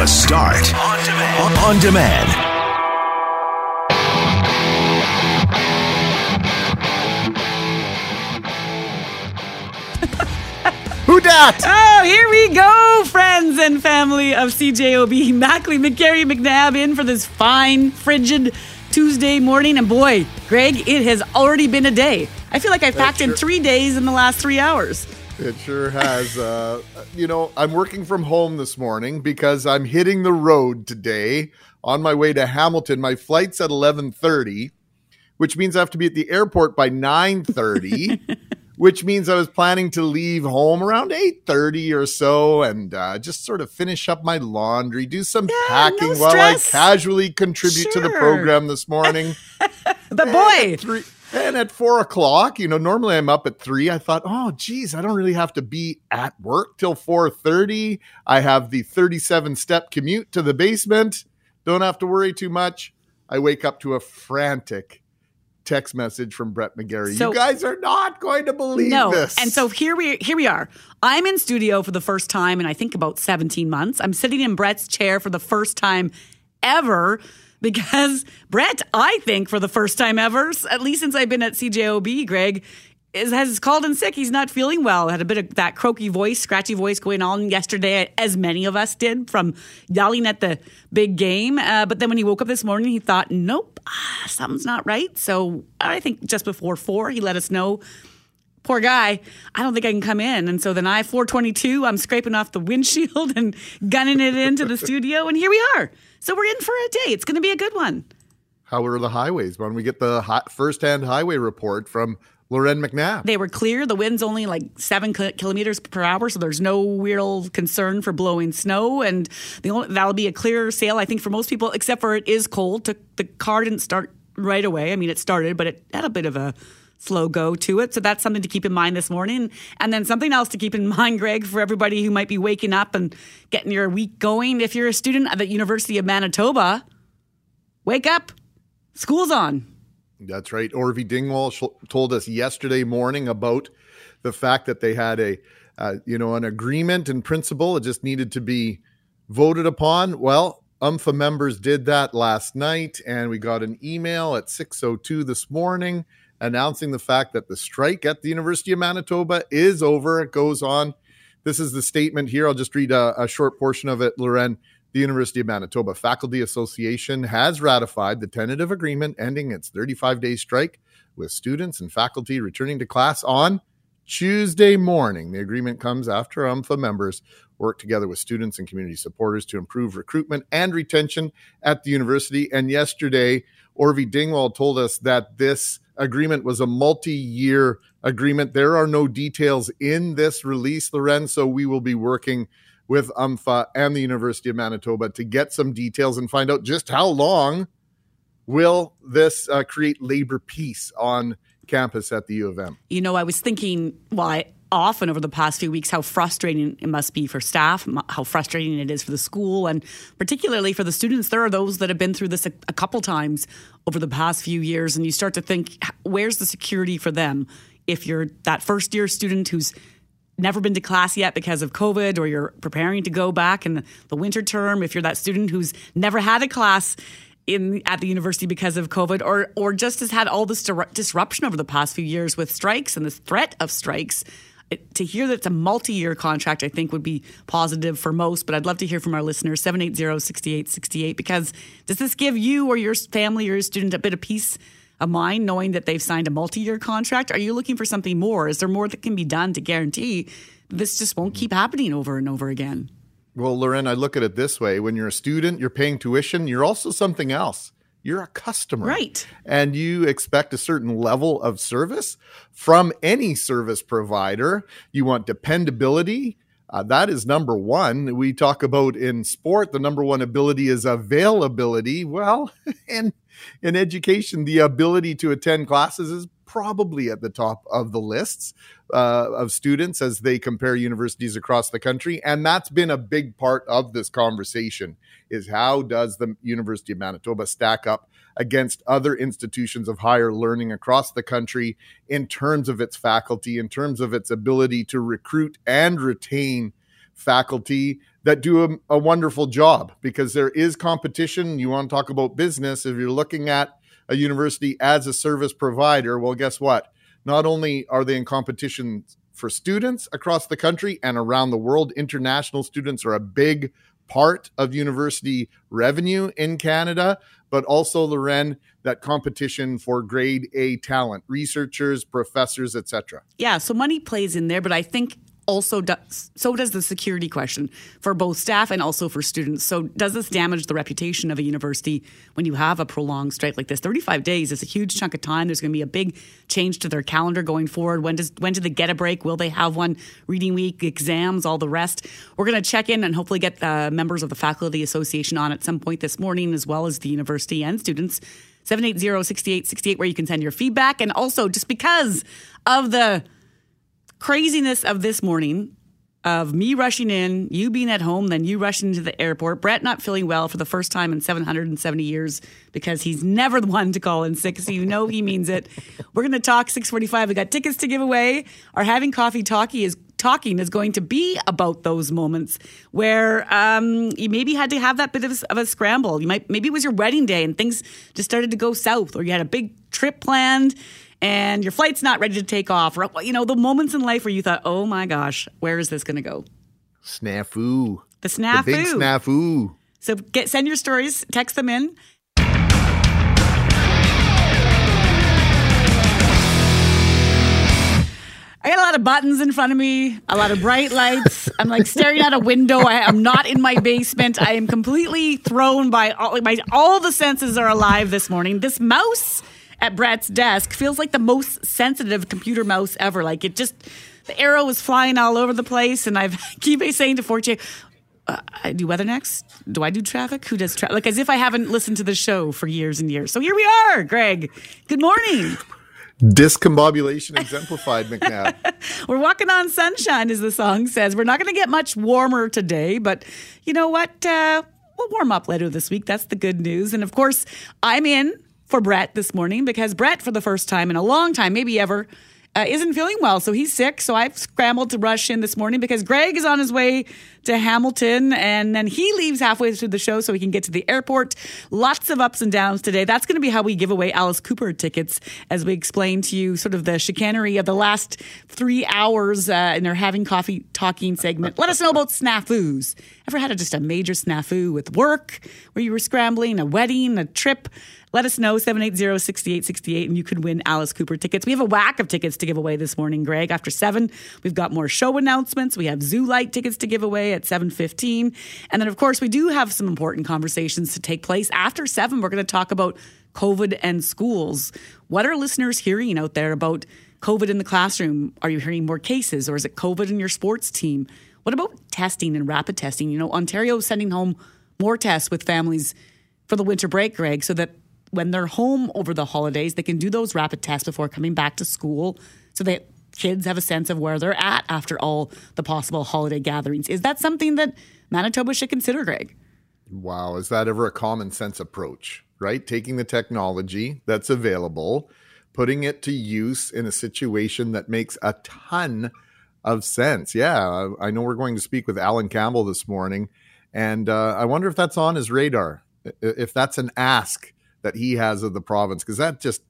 The Start on demand. On demand. Who dat? Oh, here we go, friends and family of CJOB. Mackling, McGarry, McNabb in for this fine, frigid Tuesday morning. And boy, Greg, it has already been a day. I feel like I've packed in three days in the last three hours. It sure has. Uh, you know, I'm working from home this morning because I'm hitting the road today on my way to Hamilton. My flight's at 11:30, which means I have to be at the airport by 9:30. which means I was planning to leave home around 8:30 or so and uh, just sort of finish up my laundry, do some Yeah, packing no while I casually contribute to the program this morning. But boy, three, and at four o'clock, you know, normally I'm up at three. I thought, oh, geez, I don't really have to be at work till four thirty. I have the thirty-seven step commute to the basement. Don't have to worry too much. I wake up to a frantic text message from Brett McGarry. So- you guys are not going to believe no. this. And so here we here we are. I'm in studio for the first time in I think about 17 months. I'm sitting in Brett's chair for the first time ever because Brett, I think for the first time ever, at least since I've been at CJOB, Greg, is, has called in sick. He's not feeling well. Had a bit of that croaky voice, scratchy voice going on yesterday, as many of us did from yelling at the big game. Uh, but then when he woke up this morning, he thought, nope, ah, something's not right. So I think just before four, he let us know poor guy, I don't think I can come in. And so then I, 422, I'm scraping off the windshield and gunning it into the studio. And here we are. So we're in for a day. It's going to be a good one. How are the highways? When we get the hi- first-hand highway report from Lauren McNabb. They were clear. The wind's only like seven kilometers per hour, so there's no real concern for blowing snow. And the only, that'll be a clear sail, I think, for most people, except for it is cold. The car didn't start right away. I mean, it started, but it had a bit of a slow go to it. So that's something to keep in mind this morning. And then something else to keep in mind, Greg, for everybody who might be waking up and getting your week going. If you're a student at the University of Manitoba, wake up. School's on. That's right. Orvie Dingwall told us yesterday morning about the fact that they had a, uh, you know, an agreement in principle. It just needed to be voted upon. Well, UMFA members did that last night, and we got an email at 6:02 this morning announcing the fact that the strike at the University of Manitoba is over. It goes on. This is the statement here. I'll just read a, a short portion of it, Lauren. The University of Manitoba Faculty Association has ratified the tentative agreement ending its 35 day strike with students and faculty returning to class on Tuesday morning. The agreement comes after UMFA members work together with students and community supporters to improve recruitment and retention at the university. And yesterday, Orvie Dingwall told us that this agreement was a multi year agreement. There are no details in this release, Lauren, so we will be working with UMFA and the University of Manitoba to get some details and find out just how long will this uh, create labor peace on campus at the U of M. You know, I was thinking, well, I, often over the past few weeks, how frustrating it must be for staff, how frustrating it is for the school, and particularly for the students. There are those that have been through this a, a couple times over the past few years, and you start to think, where's the security for them if you're that first year student who's never been to class yet because of COVID, or you're preparing to go back in the winter term, if you're that student who's never had a class in at the university because of COVID, or or just has had all this disruption over the past few years with strikes and this threat of strikes. To hear that it's a multi-year contract, I think would be positive for most. But I'd love to hear from our listeners 780-6868 because does this give you or your family or your student a bit of peace of mind knowing that they've signed a multi-year contract? Are you looking for something more? Is there more that can be done to guarantee this just won't keep happening over and over again? Well, Lauren, I look at it this way when you're a student, you're paying tuition, you're also something else. You're a customer. Right. And you expect a certain level of service from any service provider. You want dependability. Uh, that is number one. We talk about in sport, the number one ability is availability. Well, in, in education, the ability to attend classes is probably at the top of the lists uh, of students as they compare universities across the country. And that's been a big part of this conversation is how does the University of Manitoba stack up against other institutions of higher learning across the country in terms of its faculty, in terms of its ability to recruit and retain faculty that do a, a, wonderful job because there is competition. You want to talk about business. If you're looking at a university as a service provider, well, guess what? Not only are they in competition for students across the country and around the world, international students are a big part of university revenue in Canada, but also, Lauren, that competition for grade A talent, researchers, professors, etc. Yeah, so money plays in there, but I think also does so does the security question for both staff and also for students. So does this damage the reputation of a university when you have a prolonged strike like this? 35 days is a huge chunk of time. There's going to be a big change to their calendar going forward. When does when do they get a break? Will they have one? Reading week, exams, all the rest. We're going to check in and hopefully get uh, members of the faculty association on at some point this morning, as well as the university and students. 780-6868 where you can send your feedback and also just because of the craziness of this morning of me rushing in, you being at home, then you rushing to the airport, Brett not feeling well for the first time in 770 years because he's never the one to call in sick, so you know he means it. We're going to talk 645. We got tickets to give away. Our having coffee talkie is talking is going to be about those moments where um, you maybe had to have that bit of, of a scramble. You might maybe it was your wedding day and things just started to go south, or you had a big trip planned and your flight's not ready to take off, or you know, the moments in life where you thought, "Oh my gosh, where is this going to go?" Snafu. The snafu. The big snafu. So get send your stories, text them in. I got a lot of buttons in front of me, a lot of bright lights. I'm like staring out a window. I am not in my basement. I am completely thrown by all my all the senses are alive this morning. This mouse at Brett's desk feels like the most sensitive computer mouse ever. Like it just, the arrow is flying all over the place. And I've keep saying to Forte, uh, I do weather next. Do I do traffic? Who does traffic? Like as if I haven't listened to the show for years and years. So here we are, Greg. Good morning. Discombobulation exemplified, McNabb. We're walking on sunshine, as the song says. We're not going to get much warmer today, but you know what? Uh, we'll warm up later this week. That's the good news. And of course, I'm in for Brett this morning because Brett, for the first time in a long time, maybe ever, uh, isn't feeling well. So he's sick. So I've scrambled to rush in this morning because Greg is on his way to Hamilton and then he leaves halfway through the show so he can get to the airport. Lots of ups and downs today. That's going to be how we give away Alice Cooper tickets as we explain to you sort of the chicanery of the last three hours uh, in their having coffee talking segment. Let us know about snafus. Ever had a, just a major snafu with work where you were scrambling, a wedding, a trip? Let us know, 780-6868, and you could win Alice Cooper tickets. We have a whack of tickets to give away this morning, Greg. After 7, we've got more show announcements. We have Zoo Light tickets to give away at 7.15. And then, of course, we do have some important conversations to take place. After 7, we're going to talk about COVID and schools. What are listeners hearing out there about COVID in the classroom? Are you hearing more cases, or is it COVID in your sports team? What about testing and rapid testing? You know, Ontario is sending home more tests with families for the winter break, Greg, so that when they're home over the holidays, they can do those rapid tests before coming back to school so that kids have a sense of where they're at after all the possible holiday gatherings. Is that something that Manitoba should consider, Greg? Wow, is that ever a common sense approach, right? Taking the technology that's available, putting it to use in a situation that makes a ton of sense. Yeah, I know we're going to speak with Alan Campbell this morning, and uh, I wonder if that's on his radar, if that's an ask that he has of the province because that just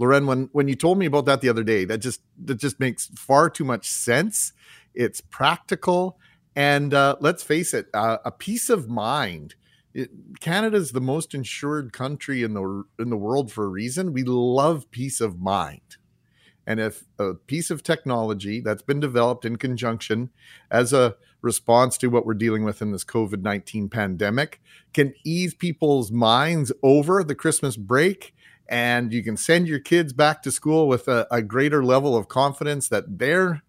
Lauren when when you told me about that the other day that just that just makes far too much sense. It's practical and uh, let's face it uh, a peace of mind. Canada is the most insured country in the in the world for a reason. We love peace of mind. And if a piece of technology that's been developed in conjunction as a response to what we're dealing with in this COVID 19 pandemic can ease people's minds over the Christmas break. And you can send your kids back to school with a, a greater level of confidence that they're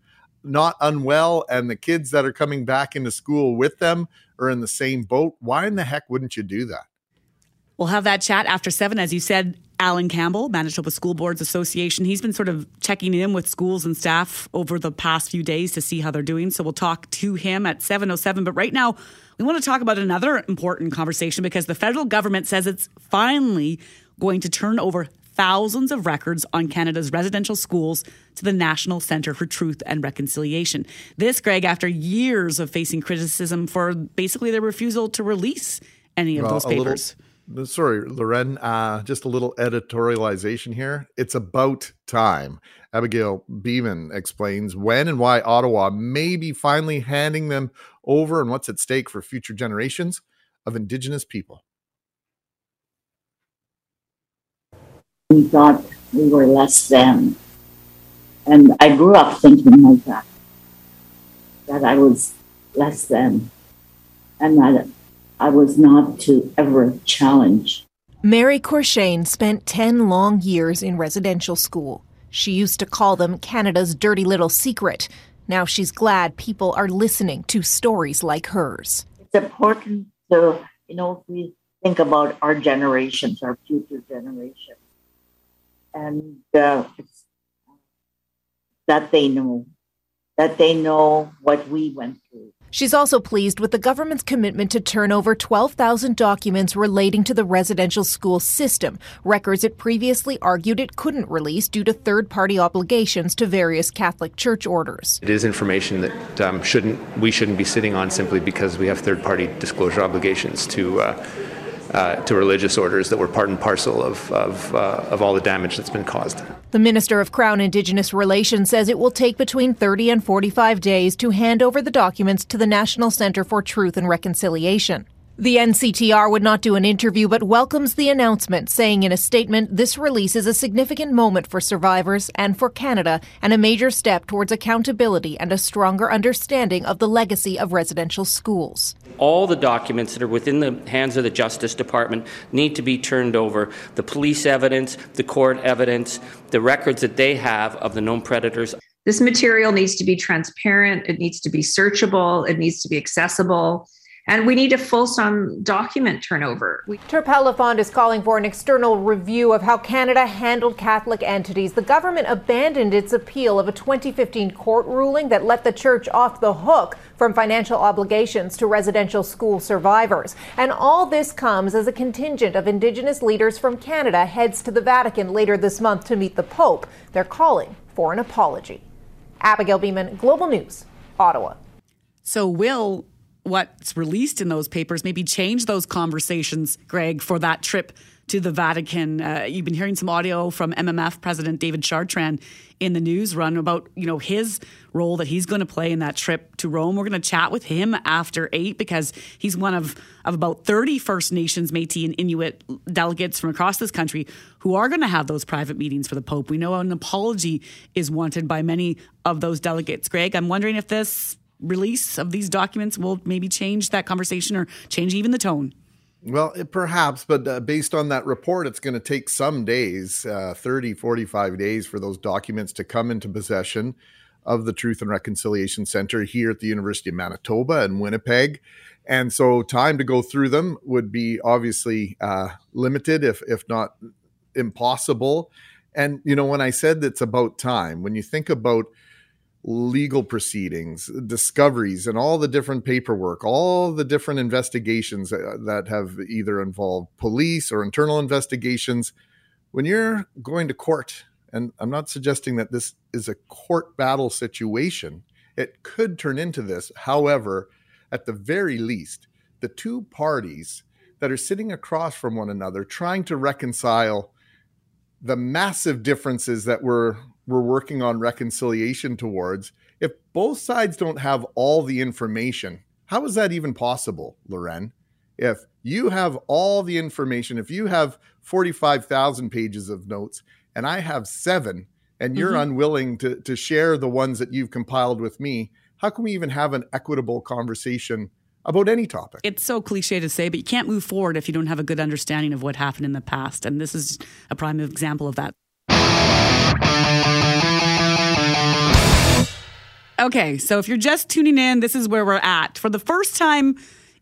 not unwell and the kids that are coming back into school with them are in the same boat. Why in the heck wouldn't you do that? We'll have that chat after seven. As you said, Alan Campbell, Manitoba School Boards Association, he's been sort of checking in with schools and staff over the past few days to see how they're doing. So we'll talk to him at 7.07. But right now, we want to talk about another important conversation because the federal government says it's finally going to turn over thousands of records on Canada's residential schools to the National Centre for Truth and Reconciliation. This, Greg, after years of facing criticism for basically their refusal to release any of Well, those little- papers. Sorry, Lauren, uh, just a little editorialization here. It's about time. Abigail Bimman explains when and why Ottawa may be finally handing them over and what's at stake for future generations of Indigenous people. We thought we were less than. And I grew up thinking like that, that I was less than, and that I was not to ever challenge. Mary Corshane spent 10 long years in residential school. She used to call them Canada's dirty little secret. Now she's glad people are listening to stories like hers. It's important to, you know, if we think about our generations, our future generations, and uh, it's, that they know, that they know what we went through. She's also pleased with the government's commitment to turn over 12,000 documents relating to the residential school system, records it previously argued it couldn't release due to third party obligations to various Catholic church orders. It is information that um, shouldn't we shouldn't be sitting on simply because we have third-party disclosure obligations to uh, uh, to religious orders that were part and parcel of of, uh, of all the damage that's been caused. The Minister of Crown Indigenous Relations says it will take between 30 and 45 days to hand over the documents to the National Centre for Truth and Reconciliation. The NCTR would not do an interview but welcomes the announcement, saying in a statement this release is a significant moment for survivors and for Canada and a major step towards accountability and a stronger understanding of the legacy of residential schools. All the documents that are within the hands of the Justice Department need to be turned over. The police evidence, the court evidence, the records that they have of the known predators. This material needs to be transparent, it needs to be searchable, it needs to be accessible, and we need a fulsome document turnover. We- Turpel Lafond is calling for an external review of how Canada handled Catholic entities. The government abandoned its appeal of a 2015 court ruling that let the church off the hook from financial obligations to residential school survivors. And all this comes as a contingent of Indigenous leaders from Canada heads to the Vatican later this month to meet the Pope. They're calling for an apology. Abigail Bimman, Global News, Ottawa. So, will what's released in those papers maybe change those conversations, Greg, for that trip to the Vatican? Uh, you've been hearing some audio from MMF President David Chartrand in the news run about you know his role that he's going to play in that trip to Rome. We're going to chat with him after eight because he's one of of about 30 First Nations, Métis, and Inuit delegates from across this country who are going to have those private meetings for the Pope. We know an apology is wanted by many of those delegates. Greg, I'm wondering if this release of these documents will maybe change that conversation or change even the tone. Well, it, perhaps, but uh, based on that report, it's going to take some days, uh, 30, 45 days for those documents to come into possession of the Truth and Reconciliation Center here at the University of Manitoba and Winnipeg. And so time to go through them would be obviously uh, limited, if, if not impossible. And, you know, when I said it's about time, when you think about legal proceedings, discoveries, and all the different paperwork, all the different investigations uh, that have either involved police or internal investigations. When you're going to court, and I'm not suggesting that this is a court battle situation, it could turn into this. However, at the very least, the two parties that are sitting across from one another trying to reconcile the massive differences that we're we're working on reconciliation towards if both sides don't have all the information how is that even possible loren if you have all the information if you have 45,000 pages of notes and i have 7 and you're mm-hmm. unwilling to to share the ones that you've compiled with me how can we even have an equitable conversation about any topic. It's so cliche to say, but you can't move forward if you don't have a good understanding of what happened in the past. And this is a prime example of that. Okay, so if you're just tuning in, this is where we're at. For the first time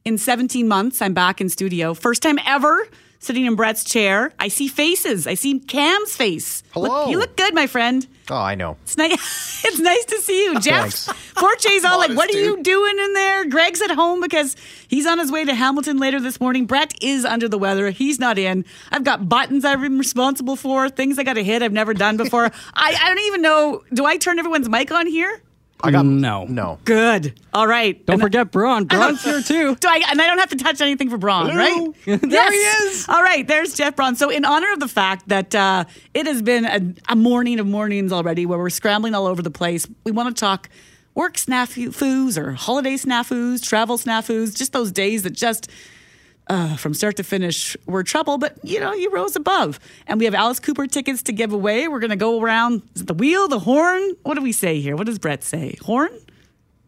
in 17 months, I'm back in studio. First time ever sitting in Brett's chair. I see faces. I see Cam's face. Hello. Look, you look good, my friend. Oh, I know. It's nice. it's nice to see you, Jeff. Forche's all like, "What are you doing in there?" Greg's at home because he's on his way to Hamilton later this morning. Brett is under the weather. He's not in. I've got buttons I'm responsible for, things I got to hit I've never done before. I, I don't even know. Do I turn everyone's mic on here? I got no. no. Good. All right. Don't And- forget Braun. Braun's here too. Do I, and I don't have to touch anything for Braun, right? there he is. All right, there's Jeff Braun. So, in honor of the fact that uh, it has been a, a morning of mornings already where we're scrambling all over the place, we want to talk work snafus or holiday snafus, travel snafus, just those days that just uh, from start to finish were trouble, but you know, you rose above. And we have Alice Cooper tickets to give away. We're going to go around the wheel, the horn. What do we say here? What does Brett say? Horn?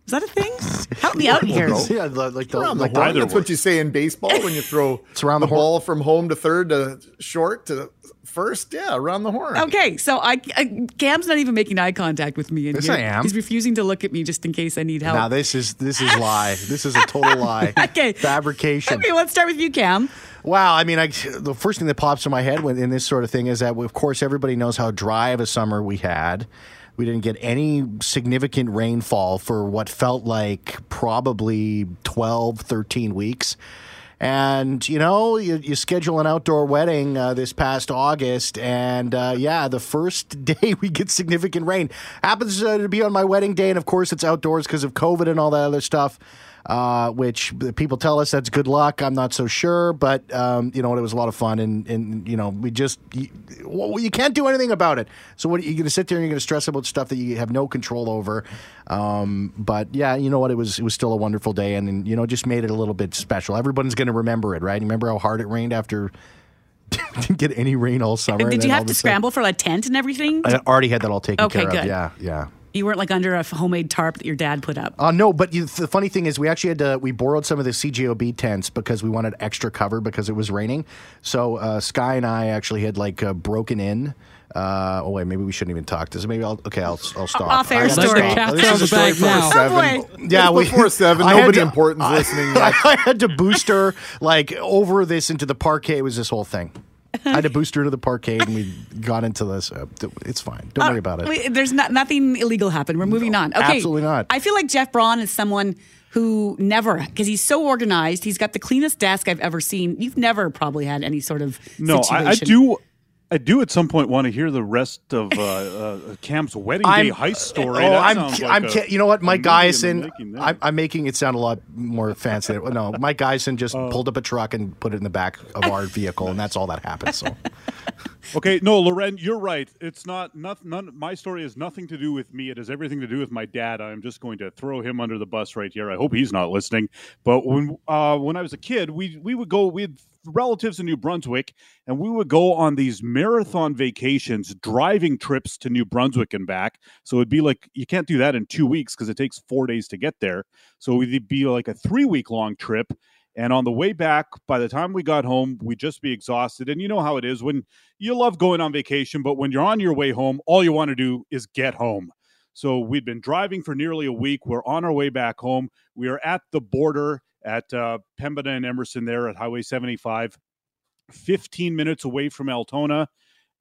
Is that a thing? Help me out here. Yeah, the- like the, Around like the, That's what you say in baseball when you throw It's around the, the ball from home to third to short to first. Yeah, around the horn. Okay, so I, I Cam's not even making eye contact with me. And Yes, he- I am. He's refusing to look at me just in case I need help. Now this is this is lie. This is a total lie. Okay. Fabrication. Okay, let's start with you, Cam. Wow, I mean, I, the first thing that pops in my head when in this sort of thing is that, of course, everybody knows how dry of a summer we had. We didn't get any significant rainfall for what felt like probably 12, 13 weeks. And, you know, you, you schedule an outdoor wedding uh, this past August, and uh, yeah, the first day we get significant rain. Happens uh, to be on my wedding day, and of course, it's outdoors because of COVID and all that other stuff uh, which people tell us that's good luck. I'm not so sure, but um, you know what? It was a lot of fun, and, and you know we just you, well, you can't do anything about it. So what you're going to sit there and you're going to stress about stuff that you have no control over. Um, but yeah, you know what? It was it was still a wonderful day, and, and you know just made it a little bit special. Everyone's going to remember it, right? You remember how hard it rained after. Didn't get any rain all summer. and Did then you have to a sudden- scramble for a tent and everything? I already had that all taken Okay, care of. Yeah, yeah. You weren't like under a homemade tarp that your dad put up. Uh, no, but you, the funny thing is, we actually had to. We borrowed some of the CJOB tents because we wanted extra cover because it was raining. So uh, Sky and I actually had like uh, broken in. Uh, oh wait, maybe we shouldn't even talk this. Maybe I'll okay. I'll I'll stop. Off-air story. stop. This is a story for now. seven. Yeah, It's we, before seven. I Nobody to- important's I- listening yet. I had to booster like over this into the parquet. It was this whole thing. I had to boost her to the parquet, and we got into this. Uh, it's fine. Don't worry about it. Wait, There's not, nothing illegal happened. We're moving on. Okay. absolutely not. I feel like Jeff Braun is someone who never, because he's so organized. He's got the cleanest desk I've ever seen. You've never probably had any sort of No, I. I do. I do at some point want to hear the rest of uh, uh, Cam's wedding day I'm- heist story. Oh, I'm, like I'm, a- you know what, Mike Geisen. I'm, I'm making it sound a lot more fancy. No, Mike Geisen just Oh. pulled up a truck and put it in the back of our vehicle, and that's all that happened. So, Okay, no, Lauren, you're right. It's not, not none. My story has nothing to do with me. It has everything to do with my dad. I'm just going to throw him under the bus right here. I hope he's not listening. But when uh, when I was a kid, we we would go. Had relatives in New Brunswick, and we would go on these marathon vacations, driving trips to New Brunswick and back. So it'd be like you can't do that in two weeks because it takes four days to get there. So it'd be like a three week long trip. And on the way back, by the time we got home, we'd just be exhausted. And you know how it is when you love going on vacation, but when you're on your way home, all you want to do is get home. So we'd been driving for nearly a week. We're on our way back home. We are at the border at uh, Pembina and Emerson there at Highway 75, 15 minutes away from Altona.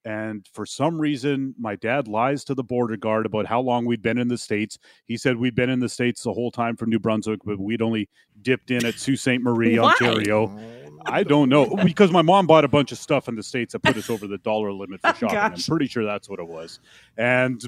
And for some reason, my dad lies to the border guard about how long we'd been in the States. He said we'd been in the States the whole time from New Brunswick, but we'd only dipped in at Sault Ste. Marie, Why? Ontario. I don't know because my mom bought a bunch of stuff in the states that put us over the dollar limit for Oh, shopping. I'm pretty sure that's what it was. And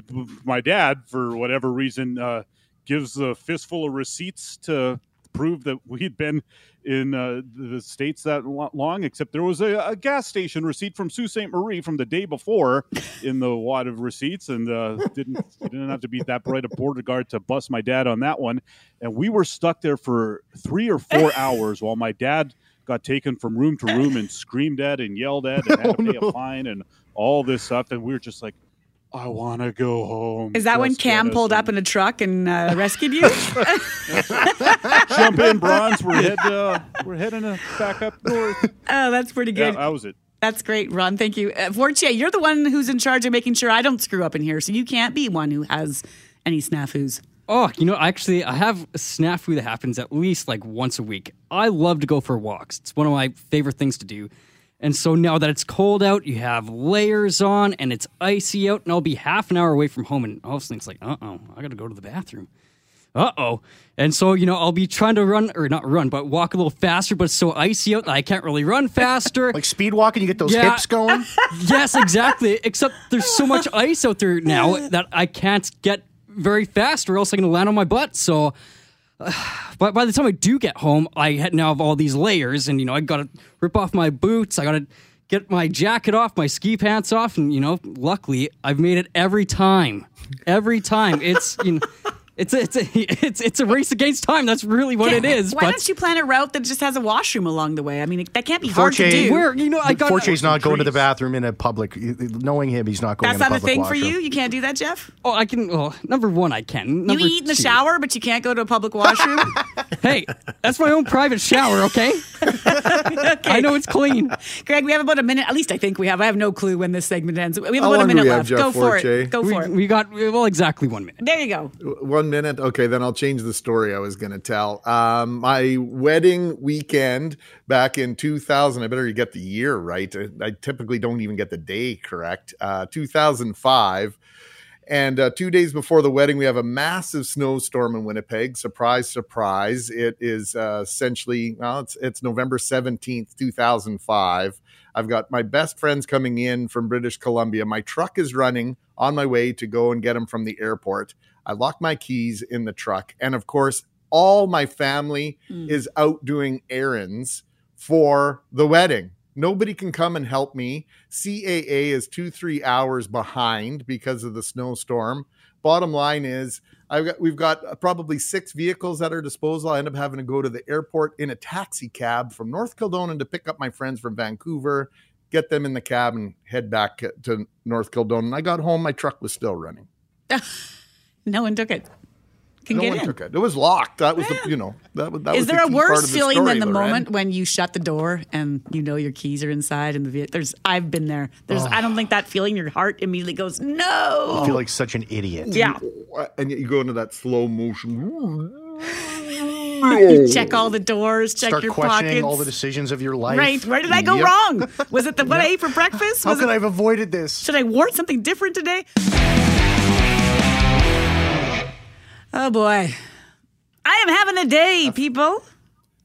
my dad, for whatever reason, uh, gives a fistful of receipts to prove that we'd been in uh, the states that long. Except there was a, a gas station receipt from Sault Ste. Marie from the day before in the wad of receipts, and uh, didn't didn't have to be that bright a border guard to bust my dad on that one. And we were stuck there for three or four hours while my dad got taken from room to room and screamed at and yelled at and had to pay a fine and all this stuff. And we were just like, I want to go home. Is that when Cam pulled in." up in a truck and uh, rescued you? Jump in, bronze. We're head. Uh, we're heading uh, back up north. oh, that's pretty Yeah, good. that was it. That's great, Ron. Thank you. Uh, Fortier, you're the one who's in charge of making sure I don't screw up in here, so you can't be one who has any snafus. Oh, you know, actually, I have a snafu that happens at least like once a week. I love to go for walks. It's one of my favorite things to do. And so now that it's cold out, you have layers on and it's icy out, and I'll be half an hour away from home, and all of a sudden it's like, uh oh, I gotta go to the bathroom. Uh oh. And so, you know, I'll be trying to run, or not run, but walk a little faster, but it's so icy out that I can't really run faster. Like speed walking, you get those Yeah. hips going. yes, exactly. Except there's so much ice out there now that I can't get very fast, or else I'm to land on my butt. So, but by the time I do get home, I now have all these layers, and you know I got to rip off my boots. I got to get my jacket off, my ski pants off, and you know, luckily I've made it every time. Every time, it's you know. It's a, it's a it's it's a race against time. That's really what it is. Why but don't you plan a route that just has a washroom along the way? I mean, it- that can't be hard to do. Where you know I got Forte's not going to the bathroom in a public. Knowing him, he's not going. That's in not a public thing for you. You can't do that, Jeff. Oh, I can. Well, number one, I can. Number you eat in the two- shower, but you can't go to a public washroom. Hey, that's my own private shower, okay? okay, I know it's clean. Greg, we have about a minute. At least I think we have. I have no clue when this segment ends. We have How about a long do minute we have, left. Jeff Go for it. Go We, for it. we got well exactly one minute. There you go. One minute. Okay, then I'll change the story I was going to tell. Um, my wedding weekend back in 2000, I better get the year right. I, I typically don't even get the day correct. Uh, 2005. And uh, two days before the wedding, we have a massive snowstorm in Winnipeg. Surprise, surprise. It is uh, essentially, well, it's, it's November 17th, 2005. I've got my best friends coming in from British Columbia. My truck is running on my way to go and get them from the airport. I lock my keys in the truck. And of course, all my family hmm. is out doing errands for the wedding. Nobody can come and help me. CAA is two, three hours behind because of the snowstorm. Bottom line is, I've got we've got uh, probably six vehicles at our disposal. I end up having to go to the airport in a taxi cab from North Kildonan to pick up my friends from Vancouver, get them in the cab, and head back to North Kildonan. I got home, my truck was still running. No one took it. Can no get one in. took it. It was locked. That was the you know that, was- that Is was there the a worse the feeling story, than the Lauren. moment when you shut the door and you know your keys are inside and the vehicle? There's I've been there. There's Oh. I don't think that feeling. Your heart immediately goes No. I feel like such an idiot. Yeah. and yet you go into that slow motion. You check all the doors. Check Start your questioning pockets. all the decisions of your life. Right. Where did I go Yep. wrong? Was it the what I ate for breakfast? How could it, I have avoided this? Should I wore something different today? Oh boy. I am having a day, people.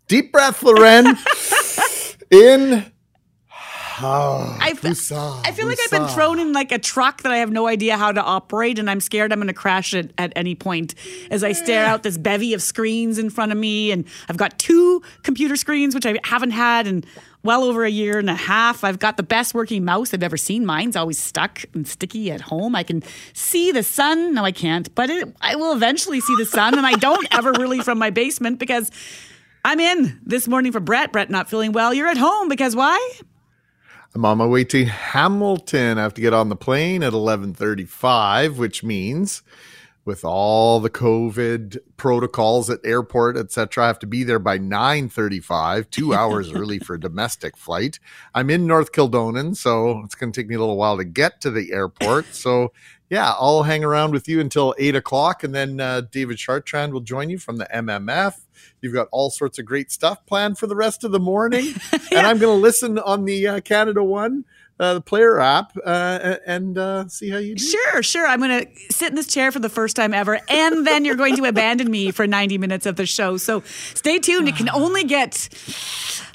Deep breath, Lauren. In. Oh, I, fe- I feel like I've been thrown in like a truck that I have no idea how to operate, and I'm scared I'm going to crash it at any point as I stare out this bevy of screens in front of me. And I've got two computer screens, which I haven't had in well over a year and a half. I've got the best working mouse I've ever seen. Mine's always stuck and sticky at home. I can see the sun. No, I can't, but it, I will eventually see the sun, and I don't ever really from my basement because. I'm in this morning for Brett. Brett not feeling well. You're at home because why? I'm on my way to Hamilton. I have to get on the plane at 11:35, which means with all the COVID protocols at airport, etc., I have to be there by 9:35, two hours early for a domestic flight. I'm in North Kildonan, so it's going to take me a little while to get to the airport. So, yeah, I'll hang around with you until eight o'clock, and then uh, David Chartrand will join you from the MMF. You've got all sorts of great stuff planned for the rest of the morning, and I'm going to listen on the uh, Canada One, uh, the player app, uh, and uh, see how you do. Sure, sure. I'm going to sit in this chair for the first time ever, and then you're going to abandon me for 90 minutes of the show. So stay tuned. It can only get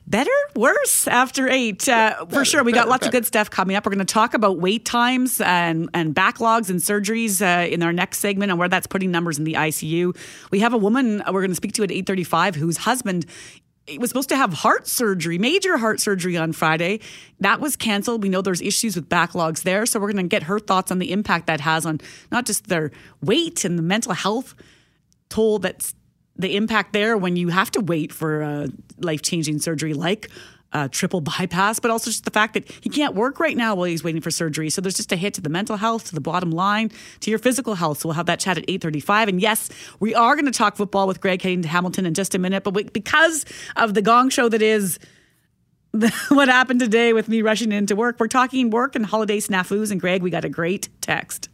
better, worse after eight. Uh, for sure. We got lots of good stuff coming up. We're going to talk about wait times and, and backlogs and surgeries uh, in our next segment and where that's putting numbers in the ICU. We have a woman we're going to speak to at 8:35 whose husband he was supposed to have heart surgery, major heart surgery on Friday. That was canceled. We know there's issues with backlogs there. So we're going to get her thoughts on the impact that has on not just their weight and the mental health toll that's the impact there when you have to wait for a life changing surgery like a triple bypass, but also just the fact that he can't work right now while he's waiting for surgery. So there's just a hit to the mental health, to the bottom line, to your physical health. So we'll have that chat at 8:35. And yes, we are going to talk football with Greg heading to Hamilton in just a minute. But we, because of the gong show that is what happened today with me rushing into work, we're talking work and holiday snafus. And Greg, we got a great text.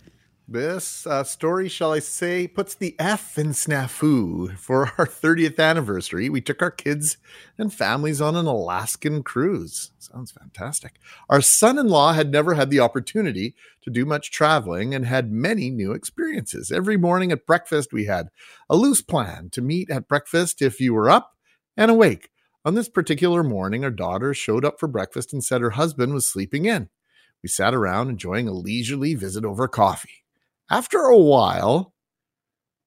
This uh, story, shall I say, puts the F in snafu. For our 30th anniversary, we took our kids and families on an Alaskan cruise. Sounds fantastic. Our son in law had never had the opportunity to do much traveling and had many new experiences. Every morning at breakfast, we had a loose plan to meet at breakfast if you were up and awake. On this particular morning, our daughter showed up for breakfast and said her husband was sleeping in. We sat around enjoying a leisurely visit over coffee. After a while,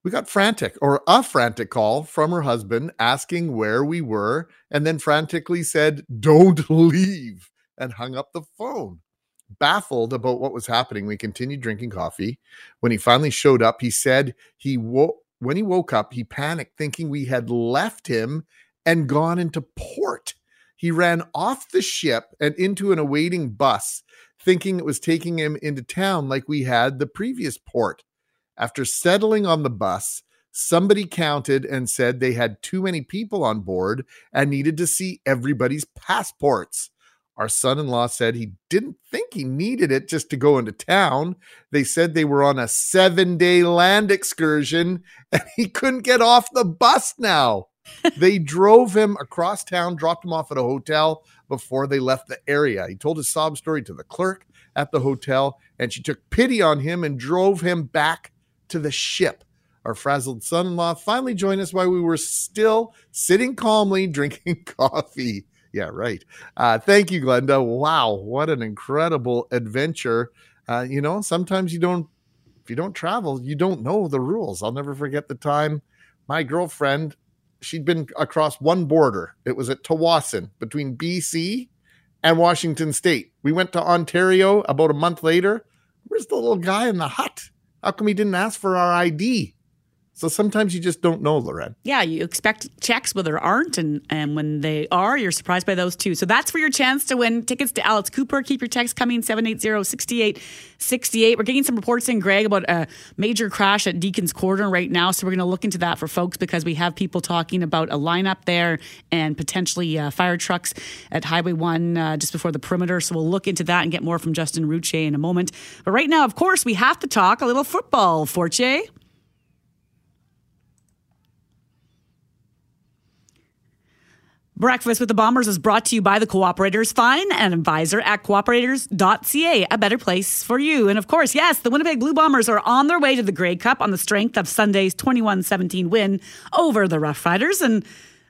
we got frantic or a frantic call from her husband asking where we were and then frantically said, Don't leave, and hung up the phone. Baffled about what was happening, we continued drinking coffee. When he finally showed up, he said he woke when he woke up, he panicked thinking we had left him and gone into port. He ran off the ship and into an awaiting bus thinking it was taking him into town like we had the previous port. After settling on the bus, somebody counted and said they had too many people on board and needed to see everybody's passports. Our son in law said he didn't think he needed it just to go into town. They said they were on a seven day land excursion and he couldn't get off the bus now. they drove him across town, dropped him off at a hotel before they left the area. He told his sob story to the clerk at the hotel, and she took pity on him and drove him back to the ship. Our frazzled son in law finally joined us while we were still sitting calmly drinking coffee. Yeah, right. Uh, thank you, Glenda. Wow, what an incredible adventure. Uh, you know, sometimes you don't, if you don't travel, you don't know the rules. I'll never forget the time my girlfriend she'd been across one border. It was at Tsawwassen between BC and Washington State. We went to Ontario about a month later. Where's the little guy in the hut? How come he didn't ask for our ID? So sometimes you just don't know, Lauren. Yeah, you expect checks, but there aren't, and, and when they are, you're surprised by those too. So that's for your chance to win tickets to Alice Cooper. Keep your text coming 780-6868. We're getting some reports in, Greg, about a major crash at Deacon's Corner right now. So we're going to look into that for folks because we have people talking about a lineup there and potentially uh, fire trucks at Highway 1 uh, just before the perimeter. So we'll look into that and get more from Justin Ruche in a moment. But right now, of course, we have to talk a little football, Forche. Breakfast with the Bombers is brought to you by the Cooperators. Fine and advisor at cooperators.ca, a better place for you. And of course, yes, the Winnipeg Blue Bombers are on their way to the Grey Cup on the strength of Sunday's 21 17 win over the Rough Riders. And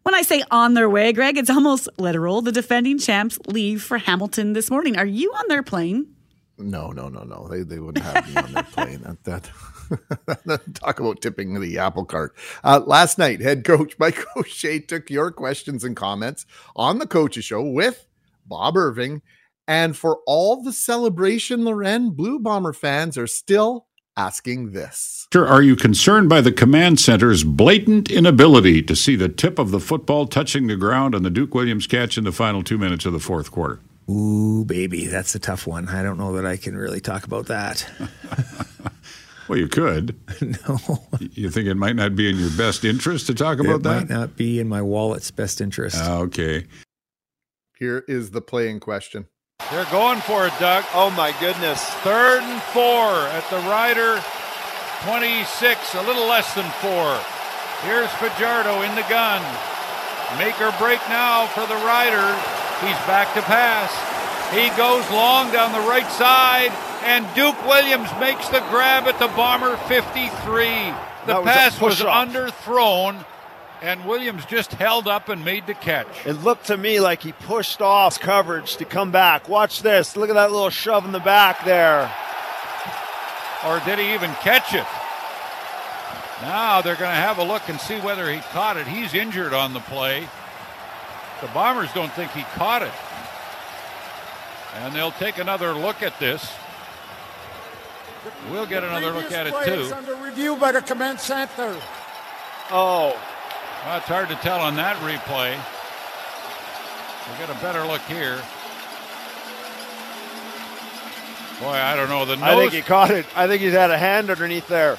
when I say on their way, Greg, it's almost literal. The defending champs leave for Hamilton this morning. Are you on their plane? No, no, no, no. They, they wouldn't have me on their plane. That, that Talk about tipping the apple cart. Uh, last night, head coach Mike O'Shea took your questions and comments on the Coaches Show with Bob Irving. And for all the celebration, Lauren, Blue Bomber fans are still asking this. Are you concerned by the command center's blatant inability to see the tip of the football touching the ground on the Duke Williams catch in the final two minutes of the fourth quarter? Ooh, baby, that's a tough one. I don't know that I can really talk about that. Well, you could. no. You think it might not be in your best interest to talk about it that? Might not be in my wallet's best interest. Uh, okay. Here is the playing question. They're going for it, Doug. Oh my goodness. Third and four at the Rider 26, a little less than four. Here's Fajardo in the gun. Make or break now for the Rider. He's back to pass. He goes long down the right side and Duke Williams makes the grab at the Bomber 53. The was pass was underthrown, and Williams just held up and made the catch. It looked to me like he pushed off coverage to come back. Watch this. Look at that little shove in the back there. Or did he even catch it? Now they're going to have a look and see whether he caught it. He's injured on the play. The Bombers don't think he caught it. And they'll take another look at this. We'll get another look at it too. under review by the command center. Oh. Well, it's hard to tell on that replay. We'll get a better look here. Boy, I don't know. The nose... I think he caught it. I think he's had a hand underneath there.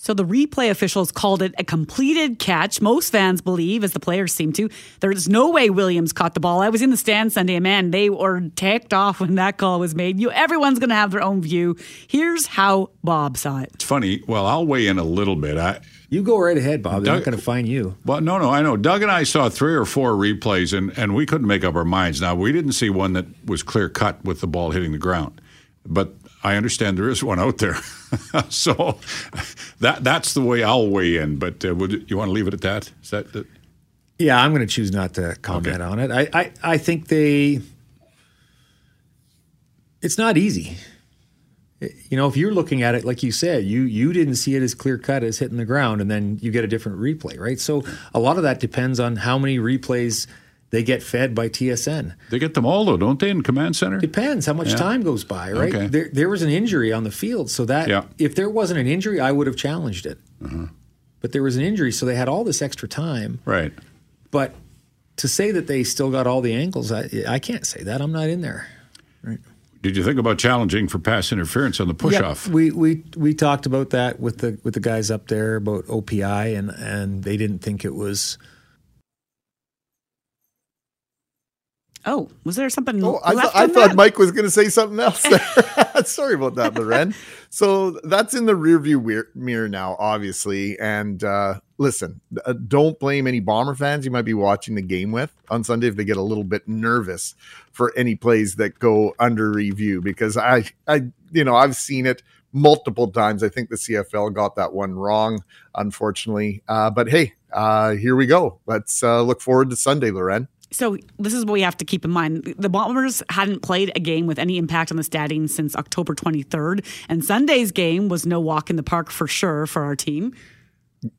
So the replay officials called it a completed catch. Most fans believe, as the players seem to, there's no way Williams caught the ball. I was in the stand Sunday, and man, they were tacked off when that call was made. You, everyone's going to have their own view. Here's how Bob saw it. It's funny. Well, I'll weigh in a little bit. I, you go right ahead, Bob. They're Doug- not going to find you. Well, no, no, I know. Doug and I saw three or four replays, and, and we couldn't make up our minds. Now, we didn't see one that was clear cut with the ball hitting the ground, but I understand there is one out there. so that that's the way I'll weigh in. But uh, would you want to leave it at that? Is that the, Yeah, I'm going to choose not to comment on it. I, I, I think they. It's not easy. You know, if you're looking at it like you said, you you didn't see it as clear cut as hitting the ground, and then you get a different replay, right? So a lot of that depends on how many replays they get fed by TSN. they get them all though, don't they? In command center. Depends how much Yeah. time goes by, right? Okay. There, there was an injury on the field, so that Yeah. if there wasn't an injury, I would have challenged it. Uh-huh. But there was an injury, so they had all this extra time. Right. But to say that they still got all the angles, I, I can't say that. I'm not in there. Did you think about challenging for pass interference on the push Yeah, off? We we we talked about that with the with the guys up there about OPI, and and they didn't think it was. Oh, was there something Oh, I, th- I thought that? Mike was going to say something else there. Sorry about that, Lauren. So that's in the rearview weir- mirror now, obviously. And uh, listen, uh, don't blame any Bomber fans you might be watching the game with on Sunday if they get a little bit nervous for any plays that go under review because I, I, you know, I've seen it multiple times. I think the CFL got that one wrong, unfortunately. Uh, but hey, uh, here we go. Let's uh, look forward to Sunday, Lauren. So this is what we have to keep in mind. The Bombers hadn't played a game with any impact on the standings since October 23rd, and Sunday's game was no walk in the park for sure for our team.